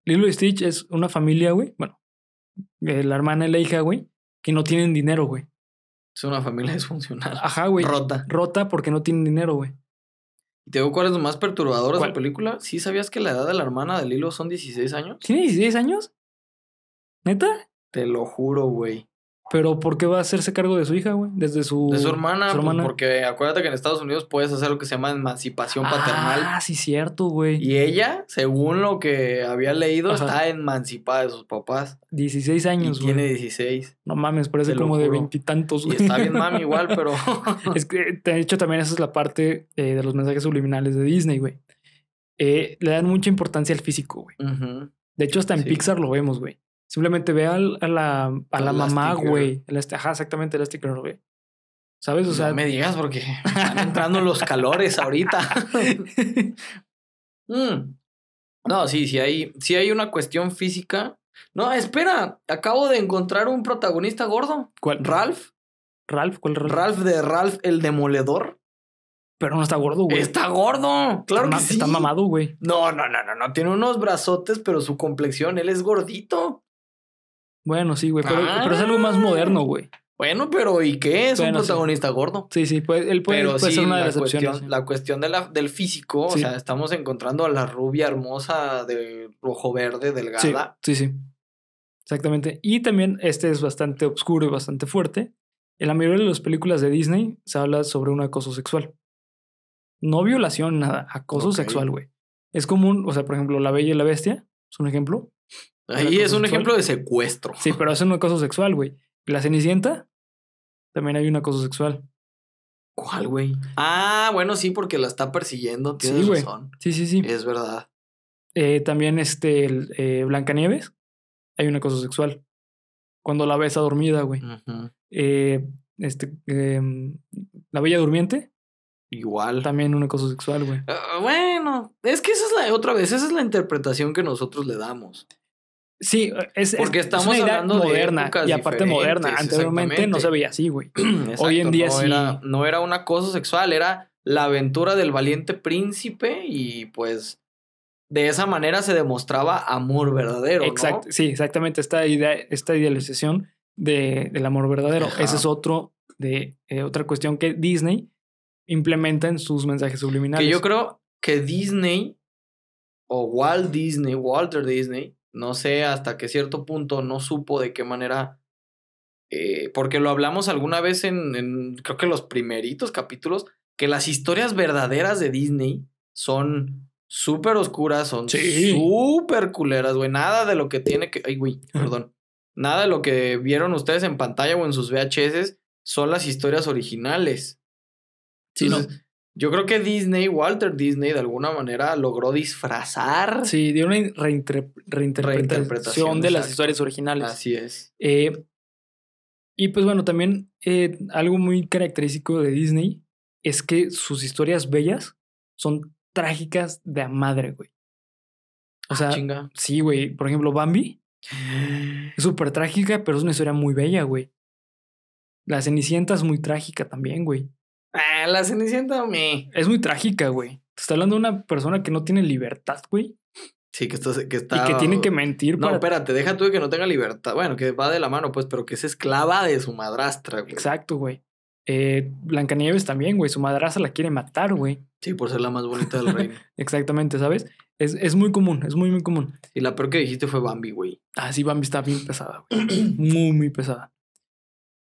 Lilo y Stitch es una familia, güey. Bueno, eh, la hermana y la hija, güey, que no tienen dinero, güey. Es una familia disfuncional. Ajá, güey. Rota. Rota porque no tienen dinero, güey. ¿Y te digo cuál es lo más perturbador de esa película? ¿Sí sabías que la edad de la hermana de Lilo son 16 años? ¿Tiene 16 años? ¿Neta? Te lo juro, güey. Pero ¿por qué va a hacerse cargo de su hija, güey? Desde su... De su hermana, su pues, porque acuérdate que en Estados Unidos puedes hacer lo que se llama emancipación paternal. Ah, sí, cierto, güey. Y ella, según lo que había leído, Ajá. está emancipada de sus papás. 16 Y años, güey. tiene 16. No mames, parece Te como de veintitantos, Y güey. está bien mami igual, pero... Es que, de hecho, también esa es la parte eh, de los mensajes subliminales de Disney, güey. Eh, le dan mucha importancia al físico, güey. De hecho, hasta en Sí. Pixar lo vemos, güey. Simplemente ve al- a la, a la mamá, güey. El este- Ajá, exactamente, el Elastic Girl, güey. ¿Sabes? O sea, no me digas porque están entrando los calores ahorita. Mm. No, sí, sí hay, sí hay una cuestión física. No, espera, acabo de encontrar un protagonista gordo. ¿cuál? Ralph. Ralph, ¿cuál Ralph? Ralph de Ralph el Demoledor. Pero no está gordo, güey. Está gordo. Claro está, que sí. está mamado, güey. No, no, no, no, no. Tiene unos brazotes, pero su complexión, él es gordito. Bueno, sí, güey. Pero, Ah. pero es algo más moderno, güey. Bueno, pero ¿y qué? Es Bueno, un sí. protagonista gordo. Sí, sí, puede, él puede, Pero puede sí, ser una de la, las cuestión, opciones. sí. la cuestión de la, del físico, o sea, estamos encontrando a la rubia hermosa de rojo verde, delgada. Sí, sí. Exactamente. Y también este es bastante oscuro y bastante fuerte. En la mayoría de las películas de Disney se habla sobre un acoso sexual. No violación, nada. Acoso sexual, güey. Es común, o sea, por ejemplo, La Bella y la Bestia es un ejemplo. Ahí ¿El es un ejemplo de secuestro. Sí, pero es un acoso sexual, güey. La Cenicienta también hay un acoso sexual. ¿Cuál, güey? Ah, bueno, sí, porque la está persiguiendo. Tienes Sí, güey. razón. Sí, sí, sí. Es verdad. Eh, también este, eh, Blancanieves hay un acoso sexual. Cuando la besa dormida, güey. Eh, este, em, la Bella Durmiente Igual. También un acoso sexual, güey. Ah, bueno, es que esa es la otra vez, esa es la interpretación que nosotros le damos. Sí, es, es- Porque es estamos una hablando de moderna épocas y aparte moderna. Anteriormente no se veía así, güey. Hoy en día no sí. Era, no era un acoso sexual, era la aventura del valiente príncipe y pues de esa manera se demostraba amor verdadero. Exacto, ¿no? sí, exactamente. Esta idea, esta idealización de, del amor verdadero. Ajá. Ese es otro de eh, otra cuestión que Disney implementa en sus mensajes subliminales. Que yo creo que Disney o Walt Disney, Walter Disney, no sé hasta qué cierto punto no supo de qué manera, eh, porque lo hablamos alguna vez en, en, creo que los primeritos capítulos, que las historias verdaderas de Disney son súper oscuras, son Sí. súper culeras, güey. Nada de lo que tiene que... Ay, güey, perdón. Nada de lo que vieron ustedes en pantalla o en sus VHS son las historias originales. Sí, no. Yo creo que Disney, Walter Disney, de alguna manera logró disfrazar. Sí, dio una reinter- reinterpretación Reinterpretación, de las historias originales. Así es. Eh, y pues bueno, también eh, algo muy característico de Disney es que sus historias bellas son trágicas de a madre, güey. O sea, Ah, chinga. sí, güey. Por ejemplo, Bambi es súper trágica, pero es una historia muy bella, güey. La Cenicienta es muy trágica también, güey. Ah, la Cenicienta me. Es muy trágica, güey. Te está hablando de una persona que no tiene libertad, güey. Sí, que, está, que está. Y que tiene que mentir No, para... espérate, deja tú de que no tenga libertad. Bueno, que va de la mano, pues, pero que es esclava de su madrastra, güey. Exacto, güey. Eh, Blancanieves también, güey. Su madraza la quiere matar, güey. Sí, por ser la más bonita del reino. Exactamente, ¿sabes? Es, es muy común, es muy, muy común. y la peor que dijiste fue Bambi, güey. Ah, sí, Bambi está bien pesada, güey. Muy, muy pesada.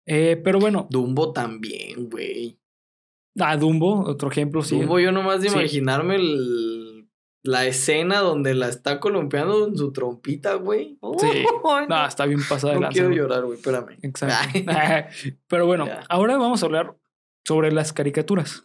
Eh, pero bueno, Dumbo también, güey. Ah, Dumbo, otro ejemplo, sí. Dumbo, yo nomás de Sí. imaginarme el- la escena donde la está columpiando en su trompita, güey. Sí. No, está bien pasada de no lanza, quiero güey. llorar, güey, espérame. Exacto. pero bueno, Ya. ahora vamos a hablar sobre las caricaturas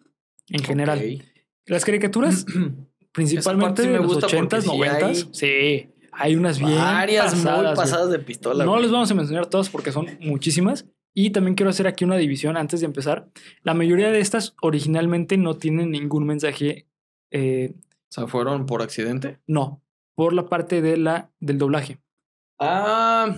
en general. Las caricaturas, principalmente sí de los gusta porque 80s, sí 90s. hay Sí, hay unas bien Varias pasadas, muy güey. pasadas de pistola. No güey. les vamos a mencionar todas porque son muchísimas. Y también quiero hacer aquí una división antes de empezar. La mayoría de estas originalmente no tienen ningún mensaje, eh, O sea, fueron por accidente. no, por la parte de la, del doblaje. Ah,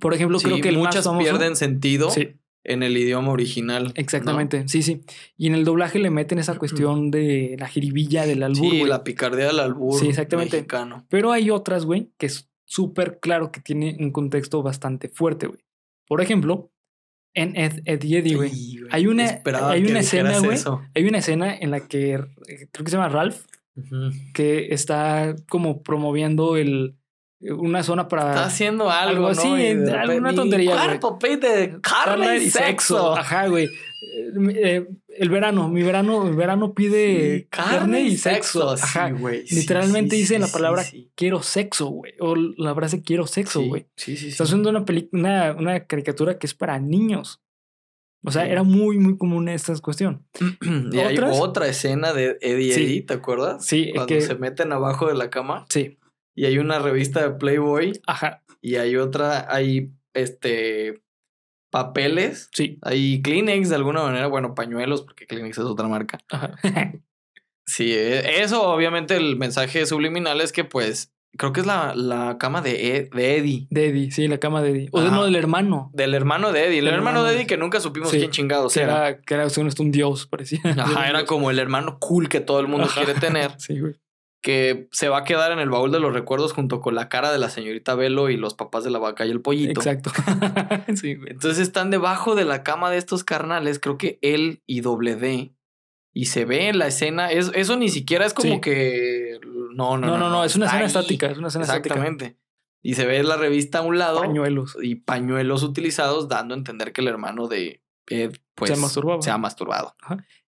Por ejemplo, sí, creo que el muchas famoso- pierden sentido Sí, en el idioma original. ¿no? exactamente. Sí, sí. Y en el doblaje le meten esa cuestión de la jiribilla del albur, Sí, la picardía del albur Sí, exactamente. mexicano. Pero hay otras, güey, que es súper claro que tiene un contexto bastante fuerte, güey. Por ejemplo, en Ed, Ed y Eddie, güey. Hay una- hay una escena, güey. Hay una escena en la que eh, creo que se llama Ralph, que está como promoviendo el, una zona para. Está haciendo algo, Algo así, alguna tontería. Cuerpo pide carne y sexo. Ajá, güey. Eh, eh, el verano, mi verano, el verano pide Sí, carne, y sexo. Ajá. Sí, güey. Literalmente sí, dice la palabra quiero sexo, güey. O la frase quiero sexo, güey. Sí, sí, sí. Estás viendo una película, una, una caricatura que es para niños. O sea, era muy, muy común esta cuestión. y hay ¿Otras? otra escena de Eddie. Eddie, ¿te acuerdas? Sí, Cuando que. se meten abajo de la cama Sí. y hay una revista de Playboy Ajá. y hay otra, hay este papeles, Sí. hay Kleenex de alguna manera, bueno, pañuelos, porque Kleenex es otra marca. Ajá. Sí, eh, eso obviamente el mensaje subliminal es que pues creo que es la, la cama de, Ed- de Eddie. de Eddie, sí, la cama de Eddie. O de, no, del hermano. Del hermano de Eddie. El hermano hermano de Eddie que nunca supimos Sí. quién chingados Que era. era, que era según esto, un dios, parecía. Ajá, era como el hermano cool que todo el mundo Ajá. quiere tener. Sí, güey. Que se va a quedar en el baúl de los recuerdos junto con la cara de la señorita Velo y los papás de la vaca y el pollito. Exacto. sí. Entonces están debajo de la cama de estos carnales, creo que él y doble D. Y se ve en la escena, es- eso ni siquiera es como Sí. que... No, no, No, no, no, es una escena ahí. estática, es una escena estática. Exactamente. Y se ve la revista a un lado Pañuelos. y pañuelos utilizados dando a entender que el hermano de Ed pues, Se masturbaba. se ha masturbado.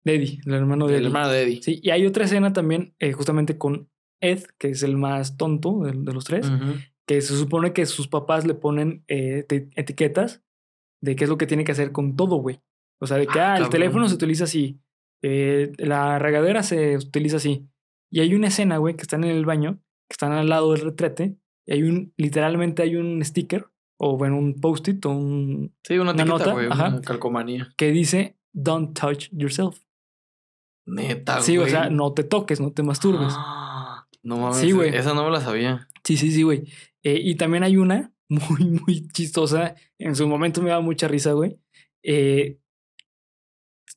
De Eddie, el hermano de El Eddie. hermano de Eddie. Sí, y hay otra escena también, eh, justamente con Ed, que es el más tonto de, de los tres, que se supone que sus papás le ponen eh, etiquetas de qué es lo que tiene que hacer con todo, güey. O sea, de que Ah, ah, el teléfono se utiliza así, eh, la regadera se utiliza así. Y hay una escena, güey, que están en el baño, que están al lado del retrete, y hay un, literalmente hay un sticker, o bueno, un post-it, o un, Sí, una Una etiqueta, nota, ajá. una calcomanía. que dice, don't touch yourself. Neta, Sí, güey. o sea, no te toques, no te masturbes. Ah, no mames, Sí, güey. esa no me la sabía. Sí, sí, sí, güey. Eh, y también hay una muy, muy chistosa. En su momento me daba mucha risa, güey. Eh,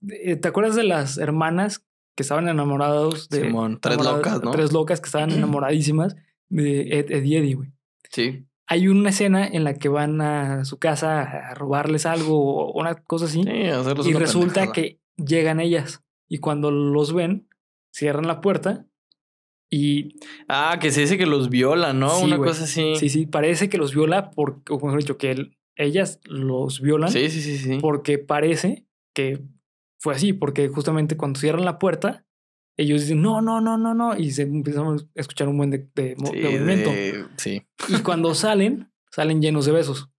eh, ¿Te acuerdas de las hermanas que estaban enamorados de... Simón, tres enamoradas- locas, ¿no? Tres locas que estaban enamoradísimas de Ed, Ed y Eddie, güey. Sí. Hay una escena en la que van a su casa a robarles algo o una cosa así. Sí, y una resulta pendejada. que llegan ellas. Y cuando los ven, cierran la puerta y Ah, que se dice que los viola, ¿no? Sí, una cosa así. Sí, sí, parece que los viola, porque, o mejor dicho, que él- ellas los violan Sí, sí, sí, sí. porque parece que fue así, porque justamente cuando cierran la puerta, ellos dicen, no, no, no, no, no, y se empiezan a escuchar un buen de, Sí, de movimiento. de- sí. Y cuando salen, salen llenos de besos.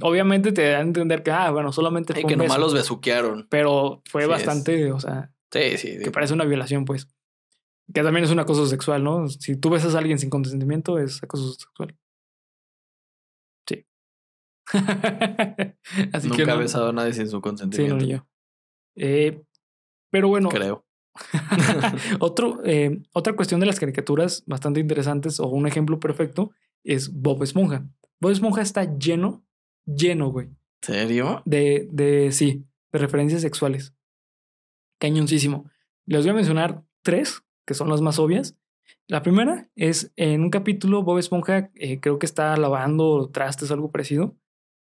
Obviamente te dan a entender que, ah, bueno, solamente Y fue que un nomás beso, los besuquearon. pero fue Sí, es. bastante, o sea, Sí, sí. sí. que parece una violación, pues. Que también es un acoso sexual, ¿no? Si tú besas a alguien sin consentimiento, es acoso sexual. Sí. Así Nunca que he no, besado a nadie sin su sí, no, consentimiento. ni yo. Eh, pero bueno, Creo. otro, eh, otra cuestión de las caricaturas bastante interesantes o un ejemplo perfecto es Bob Esponja. Bob Esponja está lleno, lleno, güey, ¿Serio? de, de, sí, de referencias sexuales. Cañoncísimo. Les voy a mencionar tres, que son las más obvias. La primera es en un capítulo, Bob Esponja eh, creo que está lavando trastes o algo parecido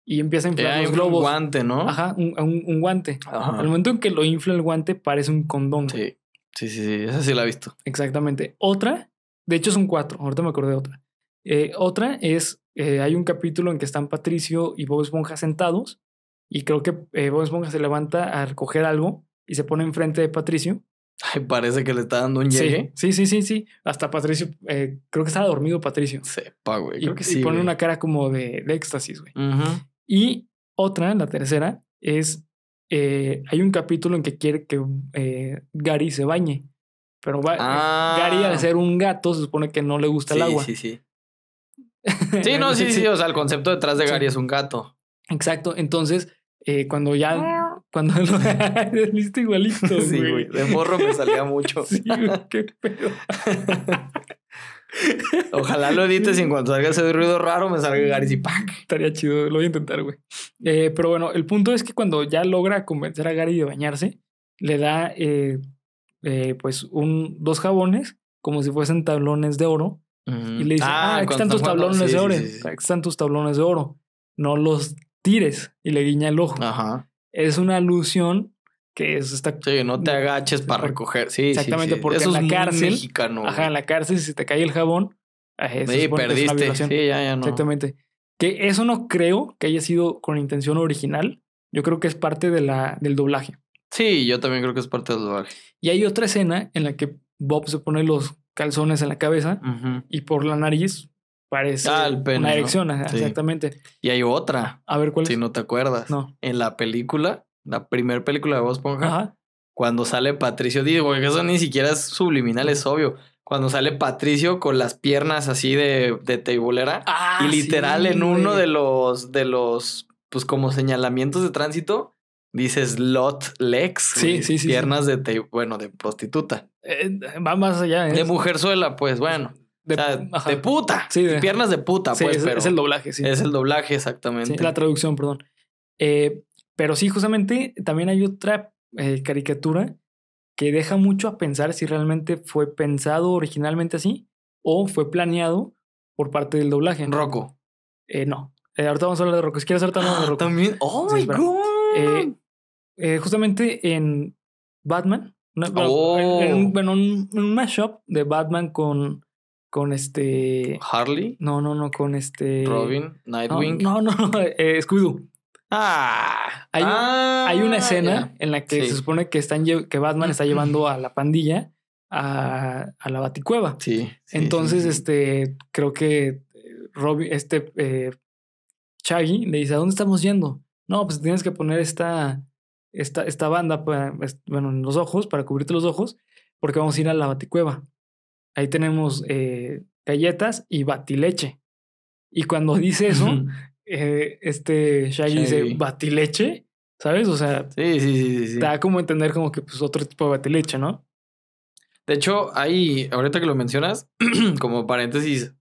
y empieza a Eh, inflar hay los un globos. guante, ¿no? Ajá, un, un- un guante. Ajá. Al momento en que lo infla el guante, parece un condón. Sí. Sí, sí, sí. Esa sí la he visto. Exactamente. Otra, de hecho son cuatro, ahorita me acordé de otra. Eh, otra es, eh, hay un capítulo en que están Patricio y Bob Esponja sentados y creo que eh, Bob Esponja se levanta a recoger algo y se pone enfrente de Patricio. Ay, parece que le está dando un Sí, llegue. sí, sí, sí, sí. Hasta Patricio, eh, creo que estaba dormido Patricio. Sepa, güey. Y, Creo que y sí. pone güey. una cara como de, de éxtasis, güey. Y otra, la tercera, es, eh, hay un capítulo en que quiere que eh, Gary se bañe. Pero va, Ah. Gary, al ser un gato, se supone que no le gusta el agua. sí, sí. Sí, no, sí, sí. O sea, el concepto detrás de Sí. Gary es un gato. Exacto. Entonces, eh, cuando ya. Cuando lo. Listo igualito. Sí, güey. De morro me salía mucho. Sí, güey, qué pedo. Ojalá lo edites y en cuanto salga ese ruido raro me salga Gary y ¡pac! Estaría chido, lo voy a intentar, güey. Eh, pero bueno, el punto es que cuando ya logra convencer a Gary de bañarse, le da eh, eh, pues un, dos jabones, como si fuesen tablones de oro, y le dice, ah, aquí están tus tablones sí, de oro, sí, sí. aquí están tus tablones de oro, no los tires, y le guiña el ojo. Ajá. Es una alusión que es esta Sí, no te agaches para recoger. Sí, Exactamente, sí, sí. porque Eso en es la cárcel- mexicano. Ajá, en la cárcel, si te cae el jabón, Sí, perdiste. Sí, ya, ya no. Exactamente. Que eso no creo que haya sido con intención original. Yo creo que es parte de la, del doblaje. Sí, yo también creo que es parte del doblaje. Y hay otra escena en la que Bob se pone los calzones en la cabeza y por la nariz parece Ah, pene, una erección. Sí. Exactamente. Y hay otra, A ver cuál si es. no te acuerdas. No. En la película, la primera película de Bob Esponja, Ajá. cuando sale Patricio, digo, porque eso ni siquiera es subliminal, es obvio. Cuando sale Patricio con las piernas así de, de teibolera Ah, y literal sí, en uno de los, de los, pues como señalamientos de tránsito, dice slot legs. Sí, sí, sí, Piernas de, bueno, de prostituta. Eh, va más allá. De es mujerzuela, pues bueno. De- o sea, ajá. de puta. Sí, de- Piernas de puta, Sí, pues, es, pero es el doblaje, sí. es el doblaje Sí, exactamente. la traducción, perdón. Eh, pero sí, justamente también hay otra eh, caricatura que deja mucho a pensar si realmente fue pensado originalmente así o fue planeado por parte del doblaje. Rocco. Eh, no. Ahorita vamos a hablar de Rocco. Si quieres ahorita hablamos de Rocco. También. Oh Sí, my god. Justamente en Batman. una- Oh. en, en un- un, un mashup de Batman con, con este. Harley, No, no, no, con este. Robin, No, Nightwing. no, no, no, eh, Scooby-Doo. Ah, Hay ah, Hay una escena ya. en la que Sí. se supone que, están, que Batman está llevando a la pandilla a, a la Baticueva. Sí. sí, Entonces, sí, este, creo que eh, Robin, este eh, Shaggy le dice: ¿A dónde estamos yendo? No, pues tienes que poner esta, esta, esta banda, para, bueno, en los ojos, para cubrirte los ojos, porque vamos a ir a la Baticueva. Ahí tenemos eh, galletas y batileche. Y cuando dice eso, eh, este Shaggy, dice. ¿batileche? ¿Sabes? O sea, Sí, sí, sí, da como entender como que pues otro tipo de batileche, ¿no? De hecho, hay, ahorita que lo mencionas, como paréntesis,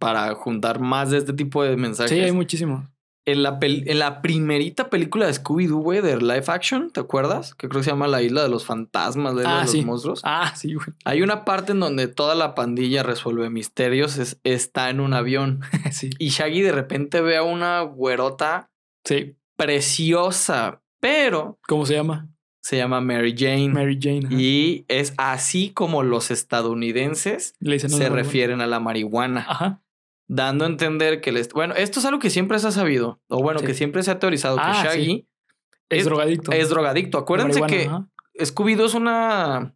para juntar más de este tipo de mensajes. Sí, hay muchísimo. En la, pel- en la primerita película de Scooby-Doo, güey, de live action, ¿te acuerdas? Que creo que se llama La Isla de los Fantasmas, la Isla Ah, de los sí. Monstruos. Ah, sí, güey. Hay una parte en donde toda la pandilla resuelve misterios, es- está en un avión. sí. Y Shaggy de repente ve a una güerota Sí. preciosa, pero ¿Cómo se llama? se llama Mary Jane. Mary Jane. ajá. Y es así como los estadounidenses Le dicen se refieren a la marihuana, Ajá. Dando a entender que les... Bueno, esto es algo que siempre se ha sabido, o bueno, Sí. que siempre se ha teorizado, Ah, que Shaggy sí. Es, Es- drogadicto. es drogadicto. Acuérdense que. Scooby-Doo es una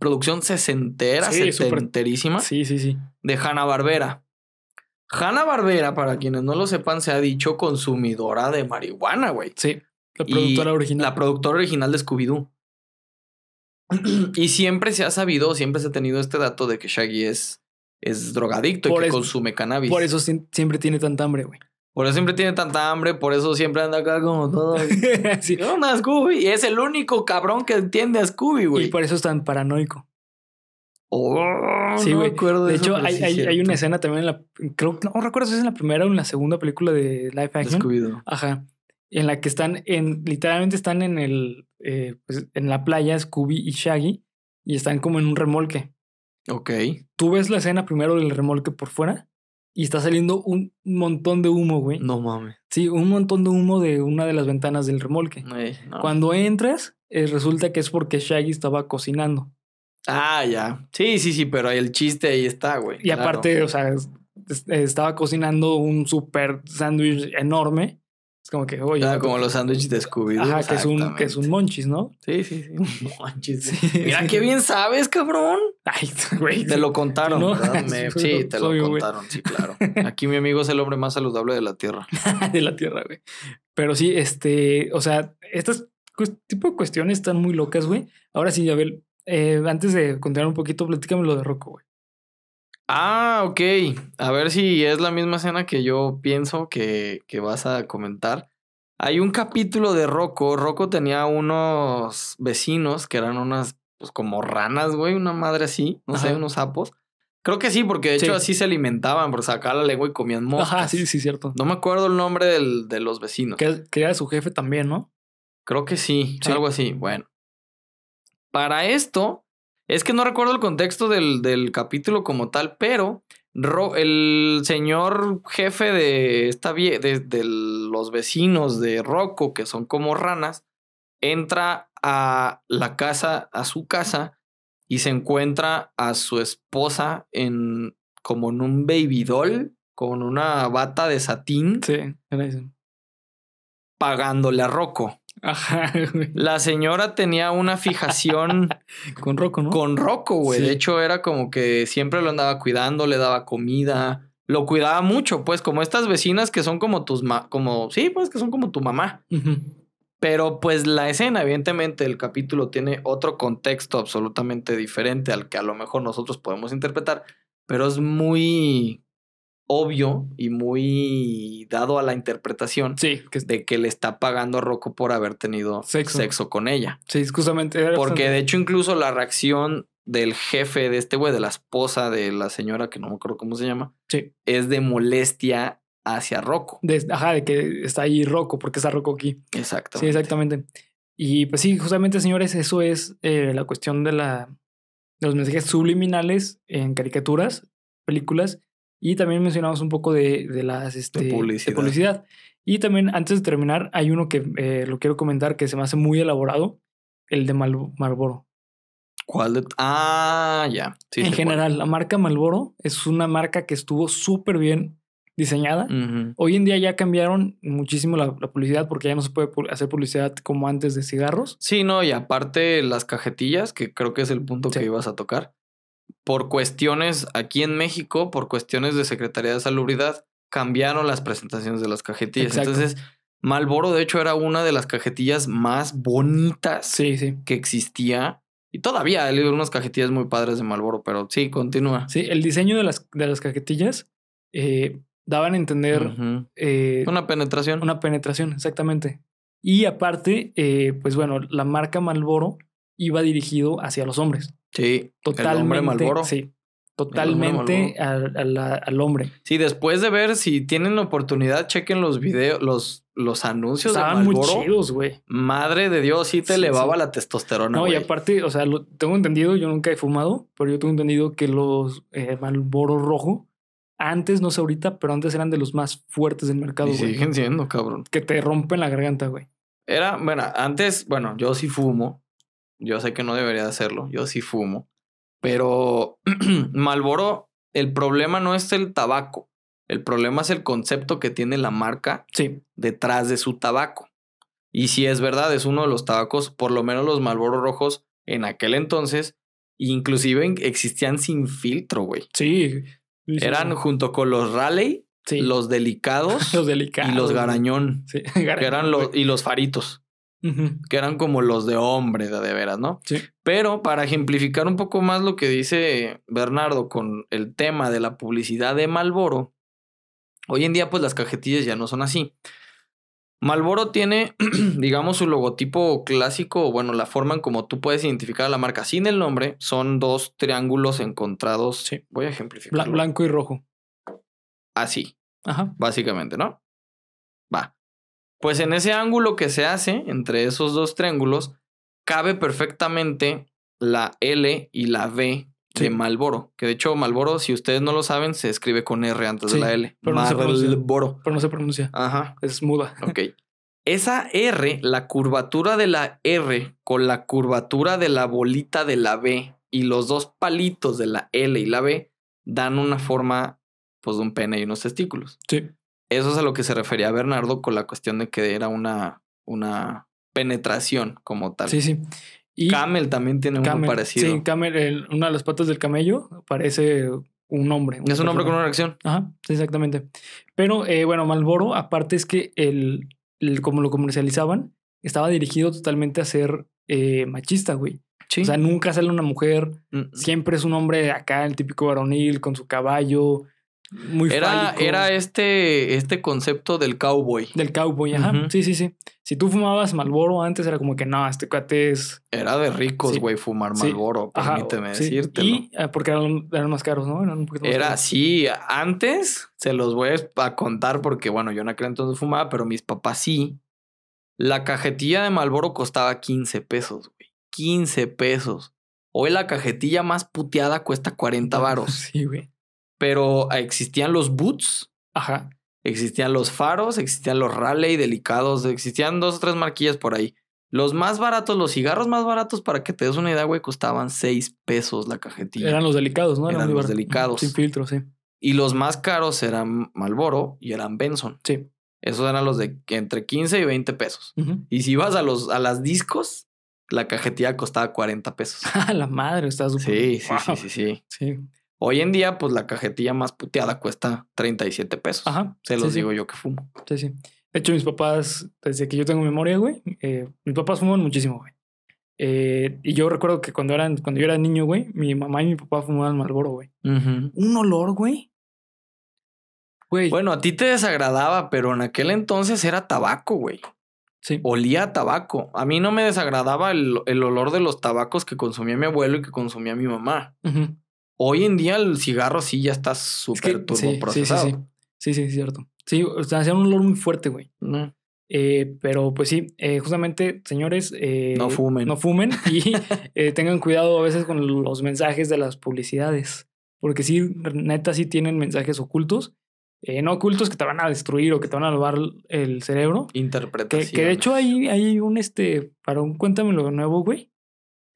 producción sesentera, Sí, setenterísima Sí, sí, sí. de Hanna-Barbera. Hanna-Barbera, para quienes no lo sepan, se ha dicho consumidora de marihuana, güey. Sí. La Y productora original. La productora original de Scooby-Doo. y siempre se ha sabido, siempre se ha tenido este dato de que Shaggy es, es drogadicto Por y que eso- consume cannabis. Por eso siempre tiene tanta hambre, güey. Por eso siempre tiene tanta hambre, por eso siempre anda acá como todo. sí. No, Scooby. Y es el único cabrón que entiende a Scooby, güey. Y por eso es tan paranoico. Oh, Sí, no me güey. acuerdo De eso, hecho, pero hay, sí es hay, hay cierto. una escena también en la. Creo que no recuerdo si es en la primera o en la segunda película de live De action. Scooby-Doo. Ajá. En la que están en. Literalmente están en el. eh, pues, en la playa, Scooby y Shaggy. Y están como en un remolque. Ok. Tú ves la escena primero del remolque por fuera. Y está saliendo un montón de humo, güey. No mames. Sí, un montón de humo de una de las ventanas del remolque. Ey, no. Cuando entras, eh, resulta que es porque Shaggy estaba cocinando. Ah, ya. Sí, sí, sí, pero el chiste ahí está, güey. Y aparte, o sea, es- es- estaba cocinando un super sándwich enorme. Como que, oye, Ah, como los sándwiches de Scooby-Doo. ajá, que es, un, que es un monchis, ¿no? Sí, sí, sí. Un monchis. Sí, Mira sí. qué bien sabes, cabrón. Ay, güey. Te lo contaron, ¿no? ¿verdad? Me- Sí, te lo obvio, güey. contaron, sí, claro. Aquí mi amigo es el hombre más saludable de la Tierra. de la tierra, güey. Pero sí, este, o sea, estas tipo de cuestiones están muy locas, güey. Ahora sí, Abel, eh, antes de continuar un poquito, platícame lo de Rocco, güey. Ah, ok. A ver si es la misma escena que yo pienso que, que vas a comentar. Hay un capítulo de Rocco. Rocco tenía unos vecinos que eran unas, pues como ranas, güey, una madre así, no sé, unos sapos. Creo que sí, porque de Sí. hecho así se alimentaban, por sacar la lengua y comían moscas. Ajá, sí, sí, cierto. No me acuerdo el nombre del- de los vecinos. Que, que era su jefe también, ¿no? Creo que sí, Sí. algo así. Bueno. Para esto, es que no recuerdo el contexto del, del capítulo como tal, pero Ro- el señor jefe de esta vie- de, de los vecinos de Rocco, que son como ranas, entra a la casa, a su casa, y se encuentra a su esposa en como en un baby doll, con una bata de satín, Sí, era eso. pagándole a Rocco. Ajá, güey. La señora tenía una fijación Con Rocco, ¿no? con Rocco, güey. Sí. De hecho, era como que siempre lo andaba cuidando, le daba comida, lo cuidaba mucho, pues, como estas vecinas que son como tus ma como, sí, pues, que son como tu mamá. Pero pues la escena, evidentemente, el capítulo tiene otro contexto absolutamente diferente al que a lo mejor nosotros podemos interpretar, pero es muy obvio y muy dado a la interpretación Sí, que de que le está pagando a Rocco por haber tenido Sexo. sexo, con ella. sí, justamente. era Porque bastante- de hecho incluso la reacción del jefe de este güey, de la esposa de la señora, que no me acuerdo cómo se llama, Sí. es de molestia hacia Rocco. de- ajá, de que está ahí Rocco, porque está Rocco aquí. Exacto. Sí, exactamente. Y pues sí, justamente, señores, eso es eh, la cuestión de, la, de los mensajes subliminales en caricaturas, películas. Y también mencionamos un poco de, de las este, publicidad. publicidad. Y también, antes de terminar, hay uno que eh, lo quiero comentar que se me hace muy elaborado, el de Mal Marlboro. ¿Cuál de.? Ah, ya. Sí, en general, la marca Marlboro es una marca que estuvo súper bien diseñada. Hoy en día ya cambiaron muchísimo la, la publicidad porque ya no se puede pu- hacer publicidad como antes de cigarros. Sí, no, y aparte las cajetillas, que creo que es el punto Sí. que ibas a tocar. Por cuestiones aquí en México, por cuestiones de Secretaría de Salubridad, cambiaron las presentaciones de las cajetillas. Exacto. Entonces, Malboro, de hecho, era una de las cajetillas más bonitas Sí, sí. que existía. Y todavía hay unas cajetillas muy padres de Malboro, pero sí, continúa. Sí, el diseño de las, de las cajetillas eh, daban a entender eh, Una penetración. una penetración, exactamente. Y aparte, eh, pues bueno, la marca Malboro iba dirigido hacia los hombres. Sí, Totalmente. el hombre Malboro. Sí, totalmente a la- al hombre. Sí, después de ver, si tienen la oportunidad, chequen los videos, los, los anuncios Estaban de muy Malboro. chidos, güey. Madre de Dios, sí te Sí, elevaba sí. la testosterona. No, y aparte, o sea, lo, tengo entendido, yo nunca he fumado, pero yo tengo entendido que los eh, Malboro rojo, antes, no sé ahorita, pero antes eran de los más fuertes del mercado, güey. siguen siendo, cabrón. Que te rompen la garganta, güey. Era, bueno, antes, bueno, yo sí fumo. Yo sé que no debería hacerlo. Yo sí fumo. Pero Malboro, el problema no es el tabaco. El problema es el concepto que tiene la marca Sí, detrás de su tabaco. Y si es verdad, es uno de los tabacos, por lo menos los Malboro rojos en aquel entonces, inclusive existían sin filtro, güey. sí. Eran sí. junto con los Raleigh, Sí. los delicados los delicados. y los garañón, Sí, que eran los y los faritos, Que eran como los de hombre de, de veras, ¿no? Sí. Pero para ejemplificar un poco más lo que dice Bernardo con el tema de la publicidad de Malboro, hoy en día pues las cajetillas ya no son así. Malboro tiene, digamos, su logotipo clásico, o bueno, la forma en como tú puedes identificar a la marca sin el nombre, son dos triángulos encontrados. Sí. Voy a ejemplificar. blanco y rojo. Así, Ajá. básicamente, ¿no? Va. Pues en ese ángulo que se hace entre esos dos triángulos, cabe perfectamente la L y la V Sí. de Malboro. Que de hecho, Malboro, si ustedes no lo saben, se escribe con R antes Sí, de la L. pero no se pronuncia. Pero no se pronuncia. Ajá. Es muda. Ok. Esa R, la curvatura de la R con la curvatura de la bolita de la B y los dos palitos de la L y la B dan una forma, pues, de un pene y unos testículos. Sí. Eso es a lo que se refería Bernardo con la cuestión de que era una, una penetración como tal. Sí, sí. Y Camel también tiene uno Camel. parecido. Sí, Camel, el- una de las patas del camello parece un hombre. es un hombre con una reacción. Ajá, sí, exactamente. Pero eh, bueno, Malboro, aparte es que el, el- como lo comercializaban, estaba dirigido totalmente a ser eh, machista, güey. Sí. O sea, nunca sale una mujer, Mm, siempre es un hombre acá, el típico varonil, con su caballo, muy era, fálico. era este, este concepto del cowboy. Del cowboy, ajá. Sí, sí, sí. Si tú fumabas Malboro antes, era como que no, este cuate es. Era de ricos, Sí. güey, fumar Sí. Malboro, Ajá, permíteme sí. decírtelo. Y ah, porque eran, eran más caros, ¿no? Eran un poquito más Era caros. así, antes se los voy a contar porque, bueno, yo en aquel entonces fumaba, pero mis papás sí. La cajetilla de Malboro costaba 15 pesos, güey. 15 pesos. Hoy la cajetilla más puteada cuesta 40 varos. Sí, güey. Pero existían los boots, Ajá. existían los faros, existían los Raleigh delicados, existían dos o tres marquillas por ahí. Los más baratos, los cigarros más baratos, para que te des una idea, güey, costaban 6 pesos la cajetilla. Eran los delicados, ¿no? Eran muy los delicados. Sin filtro, sí. Y los más caros eran Malboro y eran Benson. Sí. Esos eran los de entre 15 y 20 pesos. Ujú. Y si ibas a, los, a las discos, la cajetilla costaba 40 pesos. Ah, la madre, está súper. Sí, sí, Wow. sí, sí, sí. Sí. Hoy en día, pues la cajetilla más puteada cuesta 37 pesos. Ajá. Se los sí. digo yo que fumo. Sí, sí. De hecho, mis papás, desde que yo tengo memoria, güey, eh, mis papás fuman muchísimo, güey. Eh, y yo recuerdo que cuando, eran, cuando yo era niño, güey, mi mamá y mi papá fumaban Marlboro, güey. Un olor, güey. Güey, Bueno, a ti te desagradaba, pero en aquel entonces era tabaco, güey. sí. Olía a tabaco. A mí no me desagradaba el, el olor de los tabacos que consumía mi abuelo y que consumía mi mamá. Ujú. Hoy en día el cigarro sí ya está Es súper que, sí, sí, sí, sí. Sí, sí, es cierto. Sí, o sea, hacían un olor muy fuerte, güey. No. Eh, pero pues sí, eh, justamente, señores, eh, No fumen. No fumen y eh, tengan cuidado a veces con los mensajes de las publicidades. Porque sí, neta, sí tienen mensajes ocultos. eh, no ocultos que te van a destruir o que te van a lavar el cerebro. Que, Interpretación. que de hecho hay, hay un, este, para un Cuéntamelo nuevo, güey.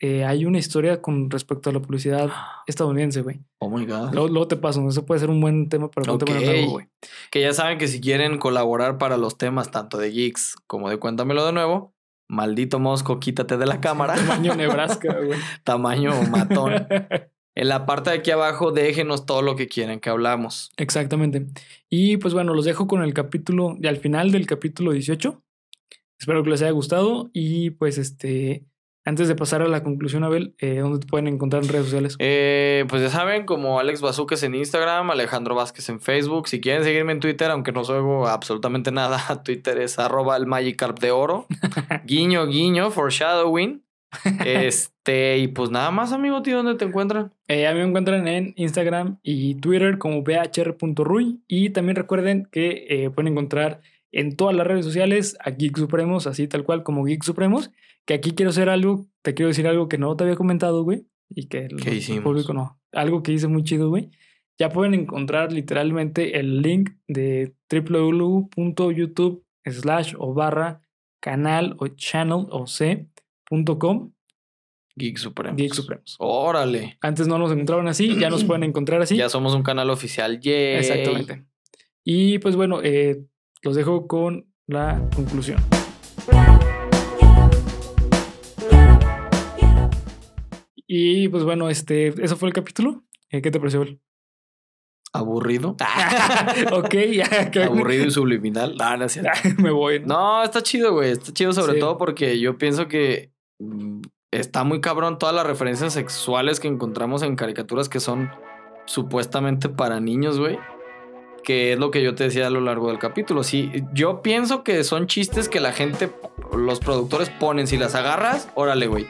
Eh, hay una historia con respecto a la publicidad estadounidense, güey. Oh my God. Luego, luego te paso, eso puede ser un buen tema para nuevo, güey. Que ya saben que si quieren colaborar para los temas tanto de Geeks como de Cuéntamelo de nuevo, maldito mosco, quítate de la cámara. Tamaño Nebraska, güey. Tamaño matón. En la parte de aquí abajo, déjenos todo lo que quieren que hablamos. Exactamente. Y pues bueno, los dejo con el capítulo, y al final del capítulo 18. Espero que les haya gustado. Y pues este, antes de pasar a la conclusión, Abel, eh, ¿dónde te pueden encontrar en redes sociales? Eh, pues ya saben, como Alex Bazuques en Instagram, Alejandro Vázquez en Facebook. Si quieren seguirme en Twitter, aunque no suego absolutamente nada, Twitter es arroba el Magikarp de oro. guiño, guiño, foreshadowing. Este, y pues nada más, amigo, tío, ¿dónde te encuentran? Eh, a mí me encuentran en Instagram y Twitter como bhr.ruy. Y también recuerden que eh, pueden encontrar en todas las redes sociales a Geek Supremos, así tal cual como Geek Supremos. Que aquí quiero hacer algo, te quiero decir algo que no te había comentado, güey. Y que el, ¿Qué el hicimos? público no. Algo que hice muy chido, güey. Ya pueden encontrar literalmente el link de www.youtube slash o barra canal o channel o c.com Geek Supremo. Geek Supremos. Órale. Antes no nos encontraban así, ya nos pueden encontrar así. Ya somos un canal oficial. Yay. Exactamente. Y pues bueno, eh, los dejo con la conclusión. Y pues bueno, este, eso fue el capítulo. Eh, ¿Qué te pareció? Aburrido. ok, ya. Aburrido y subliminal. No, no es. Me voy. ¿no? No, está chido, güey. Está chido sobre Sí. todo porque yo pienso que mm, está muy cabrón todas las referencias sexuales que encontramos en caricaturas que son supuestamente para niños, güey. Que es lo que yo te decía a lo largo del capítulo. Sí, yo pienso que son chistes que la gente, los productores ponen. Si las agarras, órale, güey.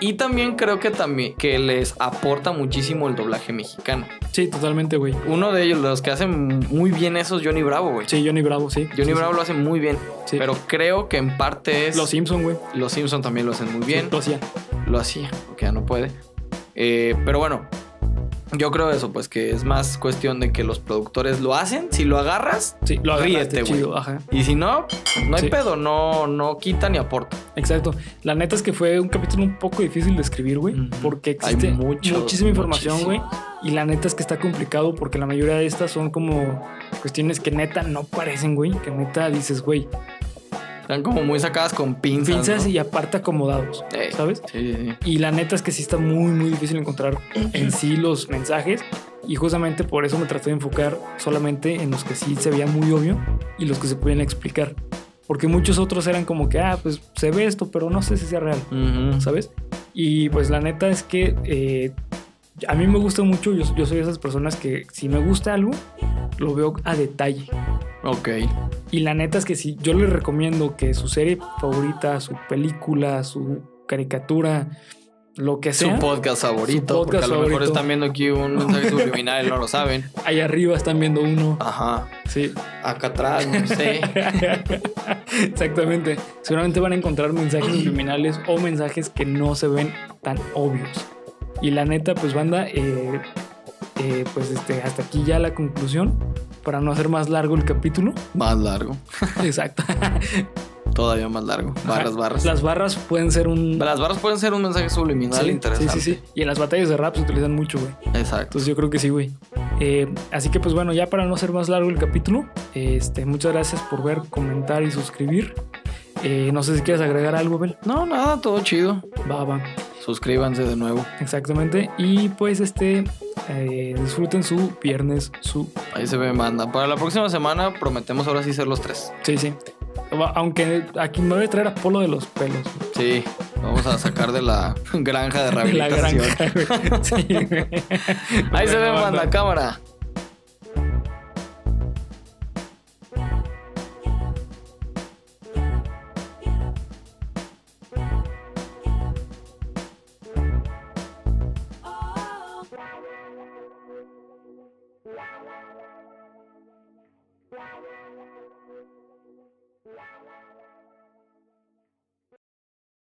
Y también creo que también que les aporta muchísimo el doblaje mexicano. Sí, totalmente, güey. Uno de ellos, los que hacen muy bien eso es Johnny Bravo, güey. Sí, Johnny Bravo, sí. Johnny Sí, Bravo lo hace muy bien. sí. Pero creo que en parte es. Los Simpson, güey. Los Simpson también lo hacen muy bien. Sí, lo hacían. Lo hacía, porque ya no puede. Eh, pero bueno, yo creo eso, pues que es más cuestión de que los productores lo hacen. Si lo agarras, Sí, lo Ríete, güey. y si no, no hay Sí. pedo, no, no quita ni aporta. Exacto. La neta es que fue un capítulo un poco difícil de escribir, güey. Porque Hay existe mucho, muchísima información, güey. Y la neta es que está complicado porque la mayoría de estas son como cuestiones que neta no parecen, güey. Que neta dices, güey, Están como muy sacadas con pinzas. pinzas ¿no? y aparte acomodados, Eh, ¿sabes? Sí, sí, sí. Y la neta es que sí está muy, muy difícil encontrar en sí los mensajes. Y justamente por eso me traté de enfocar solamente en los que sí se veía muy obvio y los que se podían explicar. Porque muchos otros eran como que, ah, pues se ve esto, pero no sé si sea real. Ujú. ¿sabes? Y pues la neta es que eh, a mí me gusta mucho, yo, yo soy de esas personas que si me gusta algo, lo veo a detalle. Ok. Y la neta es que si yo les recomiendo que su serie favorita, su película, su caricatura, lo que Su sea, podcast favorito. Su porque a podcast lo mejor están viendo aquí un mensaje subliminal no lo saben. ahí arriba están viendo uno. Ajá. Sí. Acá atrás, no sé. Exactamente. Seguramente van a encontrar mensajes subliminales o mensajes que no se ven tan obvios. Y la neta, pues banda, eh, eh, pues este, hasta aquí ya la conclusión. Para no hacer más largo el capítulo. Más largo. Exacto. Todavía más largo. Barras, Ajá. barras. Las barras pueden ser un. Las barras pueden ser un mensaje subliminal Sí, interesante. Sí, sí, sí. Y en las batallas de rap se utilizan mucho, güey. Exacto. Entonces yo creo que sí, güey. Eh, así que pues bueno, ya para no ser más largo el capítulo, este, muchas gracias por ver, comentar y suscribir. Eh, no sé si quieres agregar algo, Bel. No, nada, todo chido. Va, va. Suscríbanse de nuevo. Exactamente. Y pues este, eh, disfruten su viernes, su... Ahí se ve manda. Para la próxima semana prometemos ahora sí ser los tres. Sí, sí. Aunque aquí me voy a traer a Polo de los pelos. Sí, vamos a sacar de la granja de De la rehabilitación. granja, güey. Sí, güey. Ahí se ve Bueno, manda cámara. Thank you.